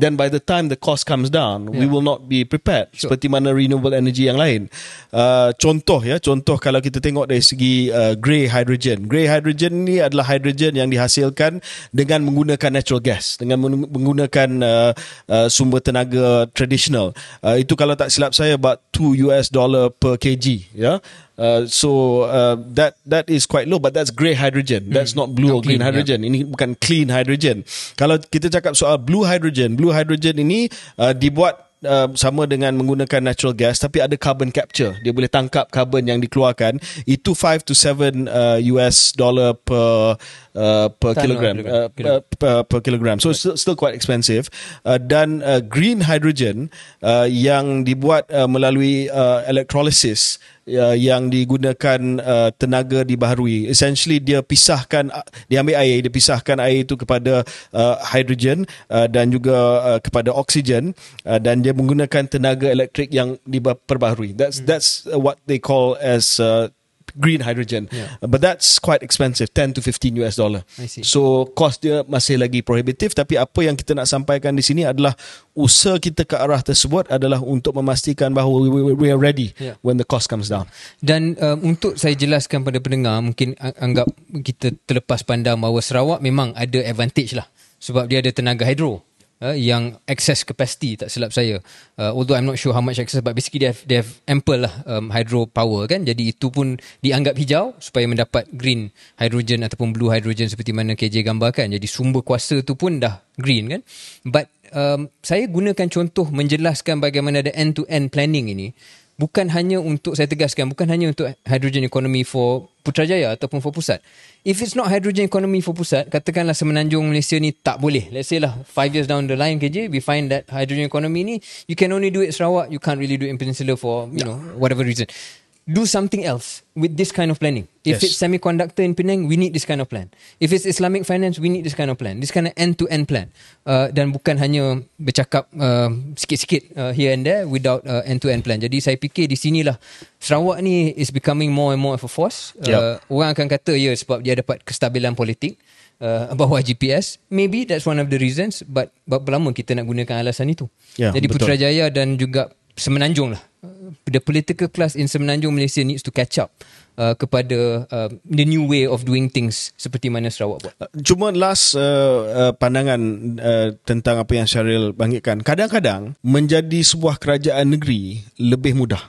then by the time the cost comes down yeah. we will not be prepared sure. seperti mana renewable energy yang lain uh, contoh ya contoh kalau kita tengok dari segi uh, grey hydrogen grey hydrogen ni adalah hydrogen yang dihasilkan dengan menggunakan natural gas dengan men- menggunakan uh, uh, sumber tenaga traditional uh, itu kalau tak silap saya about 2 US dollar per kg ya. Uh, so uh, that that is quite low but that's grey hydrogen. That's not blue Not or green clean, hydrogen. Ini bukan clean hydrogen. Kalau kita cakap soal blue hydrogen blue hydrogen ini uh, dibuat Uh, sama dengan menggunakan natural gas tapi ada carbon capture. Dia boleh tangkap carbon yang dikeluarkan. Itu 5 to 7 uh, US dollar per uh, per kilogram. Uh, per, per, per kilogram. So still, still quite expensive. Uh, dan uh, green hydrogen uh, yang dibuat uh, melalui uh, electrolysis uh, yang digunakan uh, tenaga dibaharui essentially dia pisahkan uh, dia ambil air dia pisahkan air itu kepada uh, hydrogen uh, dan juga uh, kepada oksigen uh, dan dia menggunakan tenaga elektrik yang diperbaharui that's Hmm. that's uh, what they call as uh, green hydrogen Yeah. but that's quite expensive 10 to 15 US dollar so cost dia masih lagi prohibitif tapi apa yang kita nak sampaikan di sini adalah usaha kita ke arah tersebut adalah untuk memastikan bahawa we, we, we are ready Yeah. when the cost comes down Dan um, untuk saya jelaskan pada pendengar, mungkin anggap kita terlepas pandang bahawa Sarawak memang ada advantage lah. Sebab dia ada tenaga hidro. Uh, yang access capacity tak silap saya. Uh, although I'm not sure how much access but basically they have, they have ample lah um, hydro power kan? Jadi itu pun dianggap hijau supaya mendapat green hydrogen ataupun blue hydrogen seperti mana KJ gambarkan. Jadi sumber kuasa tu pun dah green kan? But um, saya gunakan contoh menjelaskan bagaimana ada end to end planning ini bukan hanya untuk saya tegaskan bukan hanya untuk hydrogen economy for Putrajaya ataupun for pusat. If it's not hydrogen economy for pusat, katakanlah semenanjung Malaysia ni tak boleh. Let's say lah 5 years down the line KJ, we find that hydrogen economy ni you can only do it Sarawak, you can't really do it in Peninsula for, you know, whatever reason. Do something else with this kind of planning. If Yes. it's semiconductor in Penang, we need this kind of plan. If it's Islamic finance, we need this kind of plan. This kind of end-to-end plan. Uh, dan bukan hanya bercakap uh, sikit-sikit uh, here and there without uh, end-to-end plan. Jadi saya fikir di sinilah Sarawak ni is becoming more and more of a force. Uh, Orang akan kata ya sebab dia dapat kestabilan politik uh, bawah GPS. Maybe that's one of the reasons. But berapa lama kita nak gunakan alasan itu? Ya, Jadi betul. Putrajaya dan juga Semenanjung lah. The political class in Semenanjung Malaysia needs to catch up uh, kepada uh, the new way of doing things seperti mana Sarawak buat. Uh, Cuma last uh, uh, pandangan uh, tentang apa yang Syaril bangkitkan. Kadang-kadang menjadi sebuah kerajaan negeri lebih mudah.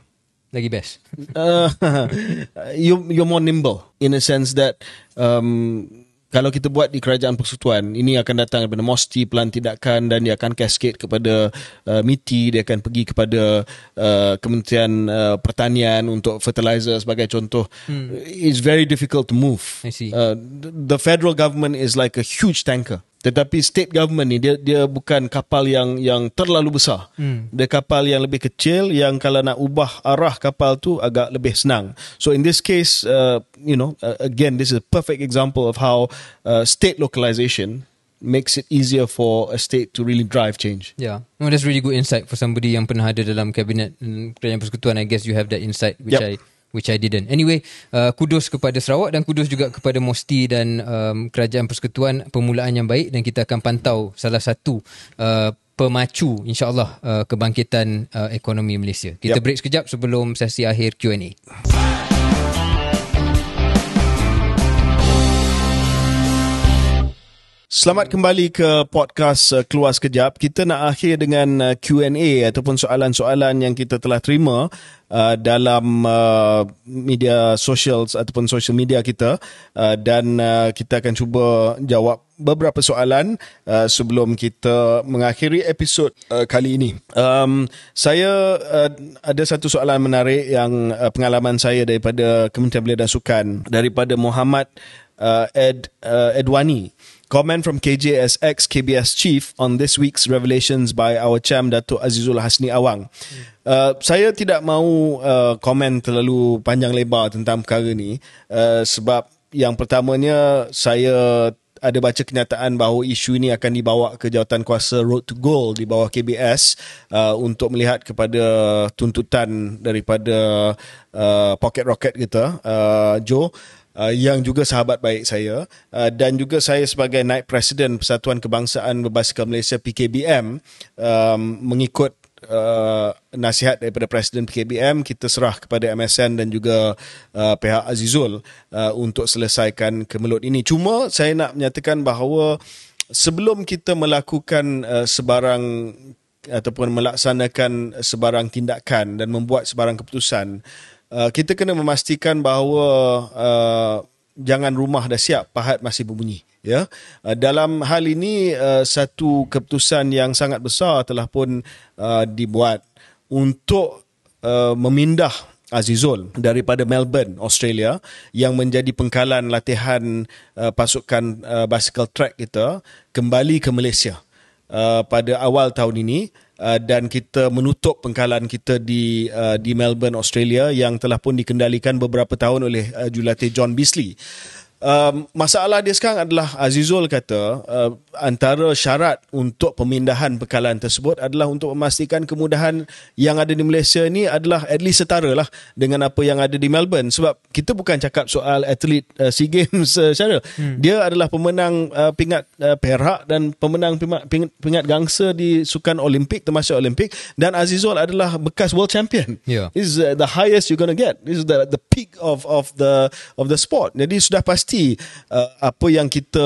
Lagi best. uh, [laughs] you you're more nimble in a sense that um, kalau kita buat di kerajaan persekutuan ini akan datang daripada MOSTI pelan tindakan dan dia akan cascade kepada uh, MITI dia akan pergi kepada uh, Kementerian uh, Pertanian untuk fertilizer sebagai contoh hmm. it's very difficult to move I see. uh, the the federal government is like a huge tanker Tetapi state government ni dia dia bukan kapal yang yang terlalu besar. Hmm. Dia kapal yang lebih kecil yang kalau nak ubah arah kapal tu agak lebih senang. So in this case, uh, you know, uh, again this is a perfect example of how uh, state localization makes it easier for a state to really drive change. Yeah. No, that's really good insight for somebody yang pernah ada dalam kabinet mm, kerajaan persekutuan. I guess you have that insight which yep. I which I didn't. Anyway, uh, kudos kepada Sarawak dan kudos juga kepada Mosti dan um, Kerajaan Persekutuan permulaan yang baik dan kita akan pantau salah satu uh, pemacu insyaAllah uh, kebangkitan uh, ekonomi Malaysia. Kita yep. break sekejap sebelum sesi akhir Q&A. Selamat kembali ke podcast uh, Keluar Sekejap. Kita nak akhir dengan uh, Q&A ataupun soalan-soalan yang kita telah terima uh, dalam uh, media sosial ataupun social media kita uh, dan uh, kita akan cuba jawab beberapa soalan uh, sebelum kita mengakhiri episod uh, kali ini. Um, saya uh, ada satu soalan menarik yang uh, pengalaman saya daripada Kementerian Belia dan Sukan daripada Muhammad uh, Ed uh, Edwani. Comment from KJS ex KBS chief on this week's revelations by our cham Datuk Azizul Hasni Awang. Uh, saya tidak mahu uh, komen terlalu panjang lebar tentang perkara ni uh, sebab yang pertamanya saya ada baca kenyataan bahawa isu ini akan dibawa ke jawatan kuasa Road to Gold di bawah KBS uh, untuk melihat kepada tuntutan daripada uh, pocket rocket kita uh, Joe uh, yang juga sahabat baik saya uh, dan juga saya sebagai naib presiden Persatuan Kebangsaan Berbasikal Malaysia PKBM um, mengikut uh, nasihat daripada presiden PKBM kita serah kepada MSN dan juga uh, pihak Azizul uh, untuk selesaikan kemelut ini. Cuma saya nak menyatakan bahawa sebelum kita melakukan uh, sebarang ataupun melaksanakan sebarang tindakan dan membuat sebarang keputusan Uh, kita kena memastikan bahawa uh, jangan rumah dah siap pahat masih berbunyi ya. Uh, dalam hal ini uh, satu keputusan yang sangat besar telah pun uh, dibuat untuk uh, memindah Azizul daripada Melbourne Australia yang menjadi pengkalan latihan uh, pasukan uh, bicycle track kita kembali ke Malaysia uh, pada awal tahun ini Uh, dan kita menutup pengkalan kita di uh, di Melbourne Australia yang telah pun dikendalikan beberapa tahun oleh uh, jurulatih John Beasley um, masalah dia sekarang adalah Azizul kata uh, antara syarat untuk pemindahan pekalan tersebut adalah untuk memastikan kemudahan yang ada di Malaysia ni adalah at least setara lah dengan apa yang ada di Melbourne. Sebab kita bukan cakap soal atlet uh, SEA Games uh, secara hmm. dia adalah pemenang uh, pingat uh, perak dan pemenang pingat, pingat gangsa di sukan Olimpik termasuk Olimpik. Dan Azizul adalah bekas world champion. Yeah. this is uh, the highest you're gonna get. This is the the peak of of the of the sport. Jadi sudah pasti pasti uh, apa yang kita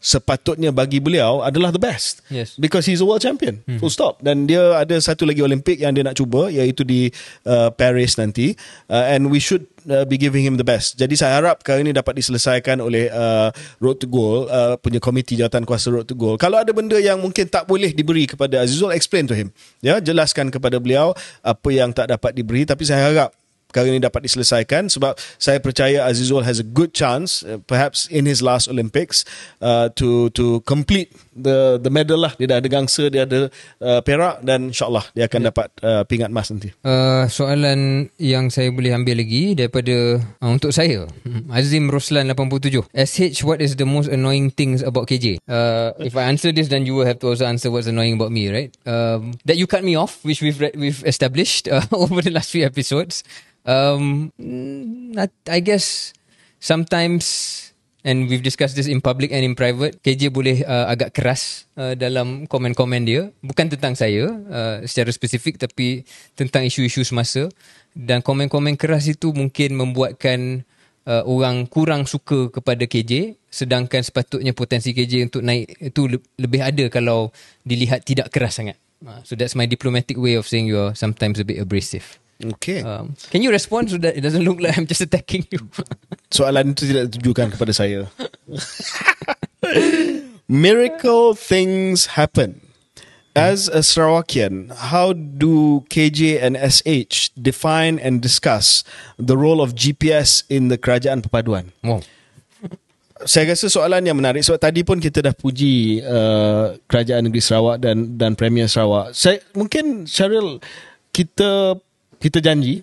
sepatutnya bagi beliau adalah the best. Yes. Because he's a world champion. Mm-hmm. Full stop. Dan dia ada satu lagi Olimpik yang dia nak cuba iaitu di uh, Paris nanti. Uh, and we should uh, be giving him the best. Jadi saya harap kali ini dapat diselesaikan oleh uh, Road to Goal uh, punya komiti jawatan kuasa Road to Goal. Kalau ada benda yang mungkin tak boleh diberi kepada Azizul explain to him. Ya, jelaskan kepada beliau apa yang tak dapat diberi tapi saya harap perkara ini dapat diselesaikan sebab saya percaya Azizul has a good chance uh, perhaps in his last Olympics uh, to to complete the the medal lah dia dah ada gangsa dia ada uh, perak dan insyaallah dia akan yeah. dapat uh, pingat emas nanti. Uh, soalan yang saya boleh ambil lagi daripada uh, untuk saya [laughs] Azim Roslan 87. SH what is the most annoying things about KJ? Uh, if I answer this then you will have to also answer what's annoying about me, right? Um, that you cut me off which we've re- we've established uh, [laughs] over the last few episodes. Um, I guess sometimes and we've discussed this in public and in private. KJ boleh uh, agak keras uh, dalam komen-komen dia, bukan tentang saya uh, secara spesifik tapi tentang isu-isu semasa dan komen-komen keras itu mungkin membuatkan uh, orang kurang suka kepada KJ sedangkan sepatutnya potensi KJ untuk naik itu lebih ada kalau dilihat tidak keras sangat. Uh, so that's my diplomatic way of saying you're sometimes a bit abrasive. Okay. Um, can you respond so that it doesn't look like I'm just attacking you? [laughs] Soalan itu tidak ditujukan kepada saya. Miracle things happen. As a Sarawakian, how do KJ and SH define and discuss the role of GPS in the Kerajaan Perpaduan? Oh. saya rasa soalan yang menarik sebab tadi pun kita dah puji uh, kerajaan negeri Sarawak dan dan Premier Sarawak. Saya mungkin Syaril kita kita janji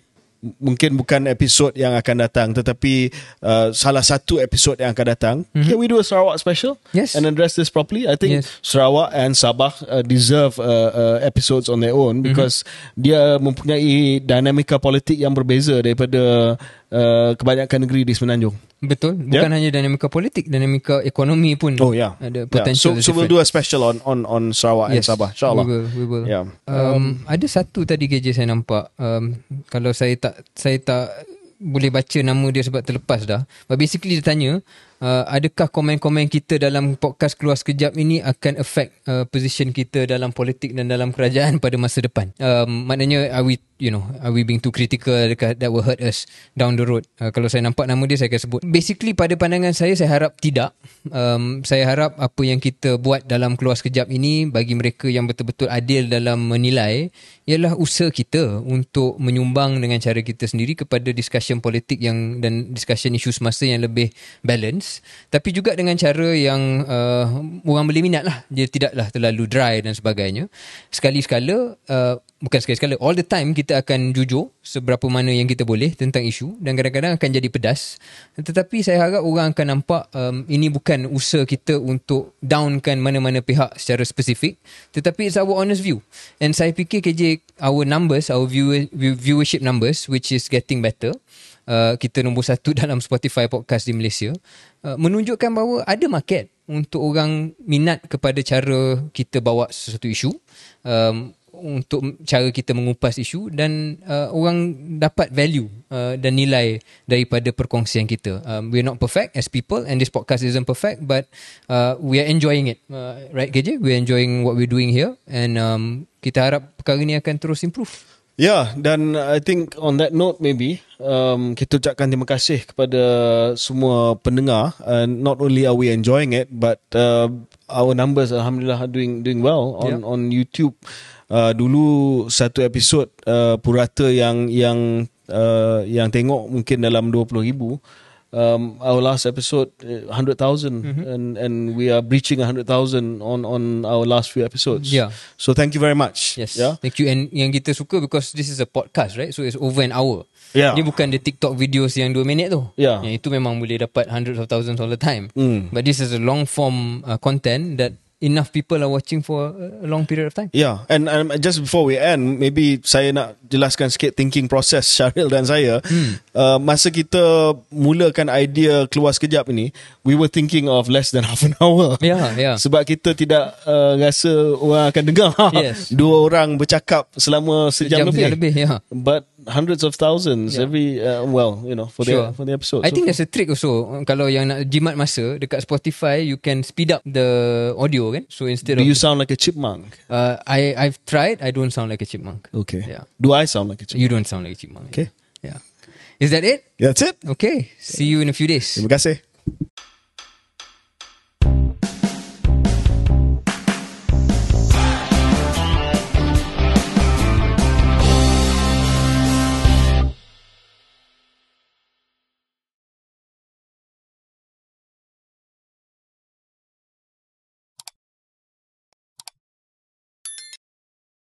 mungkin bukan episod yang akan datang tetapi uh, salah satu episod yang akan datang mm-hmm. can we do a Sarawak special Yes. and address this properly I think Yes. Sarawak and Sabah uh, deserve uh, uh, episodes on their own because mm-hmm. dia mempunyai dinamika politik yang berbeza daripada uh, kebanyakan negeri di Semenanjung Betul. Bukan hanya dinamika politik, dinamika ekonomi pun Oh yeah. ada yeah. potential. So, so we'll do a special on on on Sarawak and Sabah. InsyaAllah. We will, we will. Yeah. Um, ada satu tadi KJ saya nampak. Um, kalau saya tak saya tak boleh baca nama dia sebab terlepas dah. But basically dia tanya, uh, adakah komen-komen kita dalam podcast keluar sekejap ini akan affect uh, position kita dalam politik dan dalam kerajaan pada masa depan? Um, maknanya are we you know are we being too critical that will hurt us down the road? Uh, kalau saya nampak nama dia saya akan sebut. Basically pada pandangan saya saya harap tidak. Um, saya harap apa yang kita buat dalam keluar sekejap ini bagi mereka yang betul-betul adil dalam menilai ialah usaha kita untuk menyumbang dengan cara kita sendiri kepada discussion politik yang dan discussion isu semasa yang lebih balance tapi juga dengan cara yang uh, orang boleh minat lah. Dia tidaklah terlalu dry dan sebagainya. Sekali-sekala uh, bukan sekali-sekala all the time kita akan jujur seberapa mana yang kita boleh tentang isu dan kadang-kadang akan jadi pedas. Tetapi saya harap orang akan nampak um, ini bukan usaha kita untuk downkan mana-mana pihak secara spesifik tetapi it's our honest view. And saya fikir KJ our numbers our viewer, view- viewership numbers which is getting better uh, kita nombor satu [laughs] dalam Spotify podcast di Malaysia uh, menunjukkan bahawa ada market untuk orang minat kepada cara kita bawa sesuatu isu um, untuk cara kita mengupas isu dan uh, orang dapat value uh, dan nilai daripada perkongsian kita. Um, we're not perfect as people and this podcast isn't perfect but uh, we are enjoying it. Uh, right KJ? We're enjoying what we're doing here and um, kita harap perkara ni akan terus improve. Ya, yeah, dan I think on that note maybe um, kita ucapkan terima kasih kepada semua pendengar. Uh, not only are we enjoying it, but uh, our numbers alhamdulillah are doing doing well on Yeah. on YouTube. Uh, dulu satu episod uh, purata yang yang uh, yang tengok mungkin dalam 20,000 um, our last episode uh, 100,000 Mm-hmm. and and we are breaching 100,000 on on our last few episodes. Yeah. So thank you very much. Yes. Yeah. Thank you. And yang kita suka because this is a podcast, right? So it's over an hour. Yeah. Dia bukan the TikTok videos yang 2 minit tu. Yeah. Yang itu memang boleh dapat hundreds of thousands all the time. Mm. But this is a long form uh, content that enough people are watching for a long period of time. Yeah, and um, just before we end, maybe saya nak jelaskan sikit thinking process [laughs] Syaril dan saya. Hmm. Uh, masa kita mulakan idea keluar sekejap ini, we were thinking of less than [laughs] half an hour. Yeah, yeah. Sebab kita tidak uh, rasa orang akan dengar [laughs] Yes. dua orang bercakap selama sejam, Sejam- sejam lebih. lebih, yeah. But hundreds of thousands yeah. every uh, well you know for sure. the for the episode. I so think there's a trick also kalau yang nak jimat masa dekat Spotify you can speed up the audio kan. So instead do of you sound like a chipmunk? Uh, I I've tried. I don't sound like a chipmunk. Okay. Yeah. Do I sound like a chipmunk? You don't sound like a chipmunk. Okay. Yeah. Is that it? Yeah, that's it. Okay. See you in a few days. Terima kasih.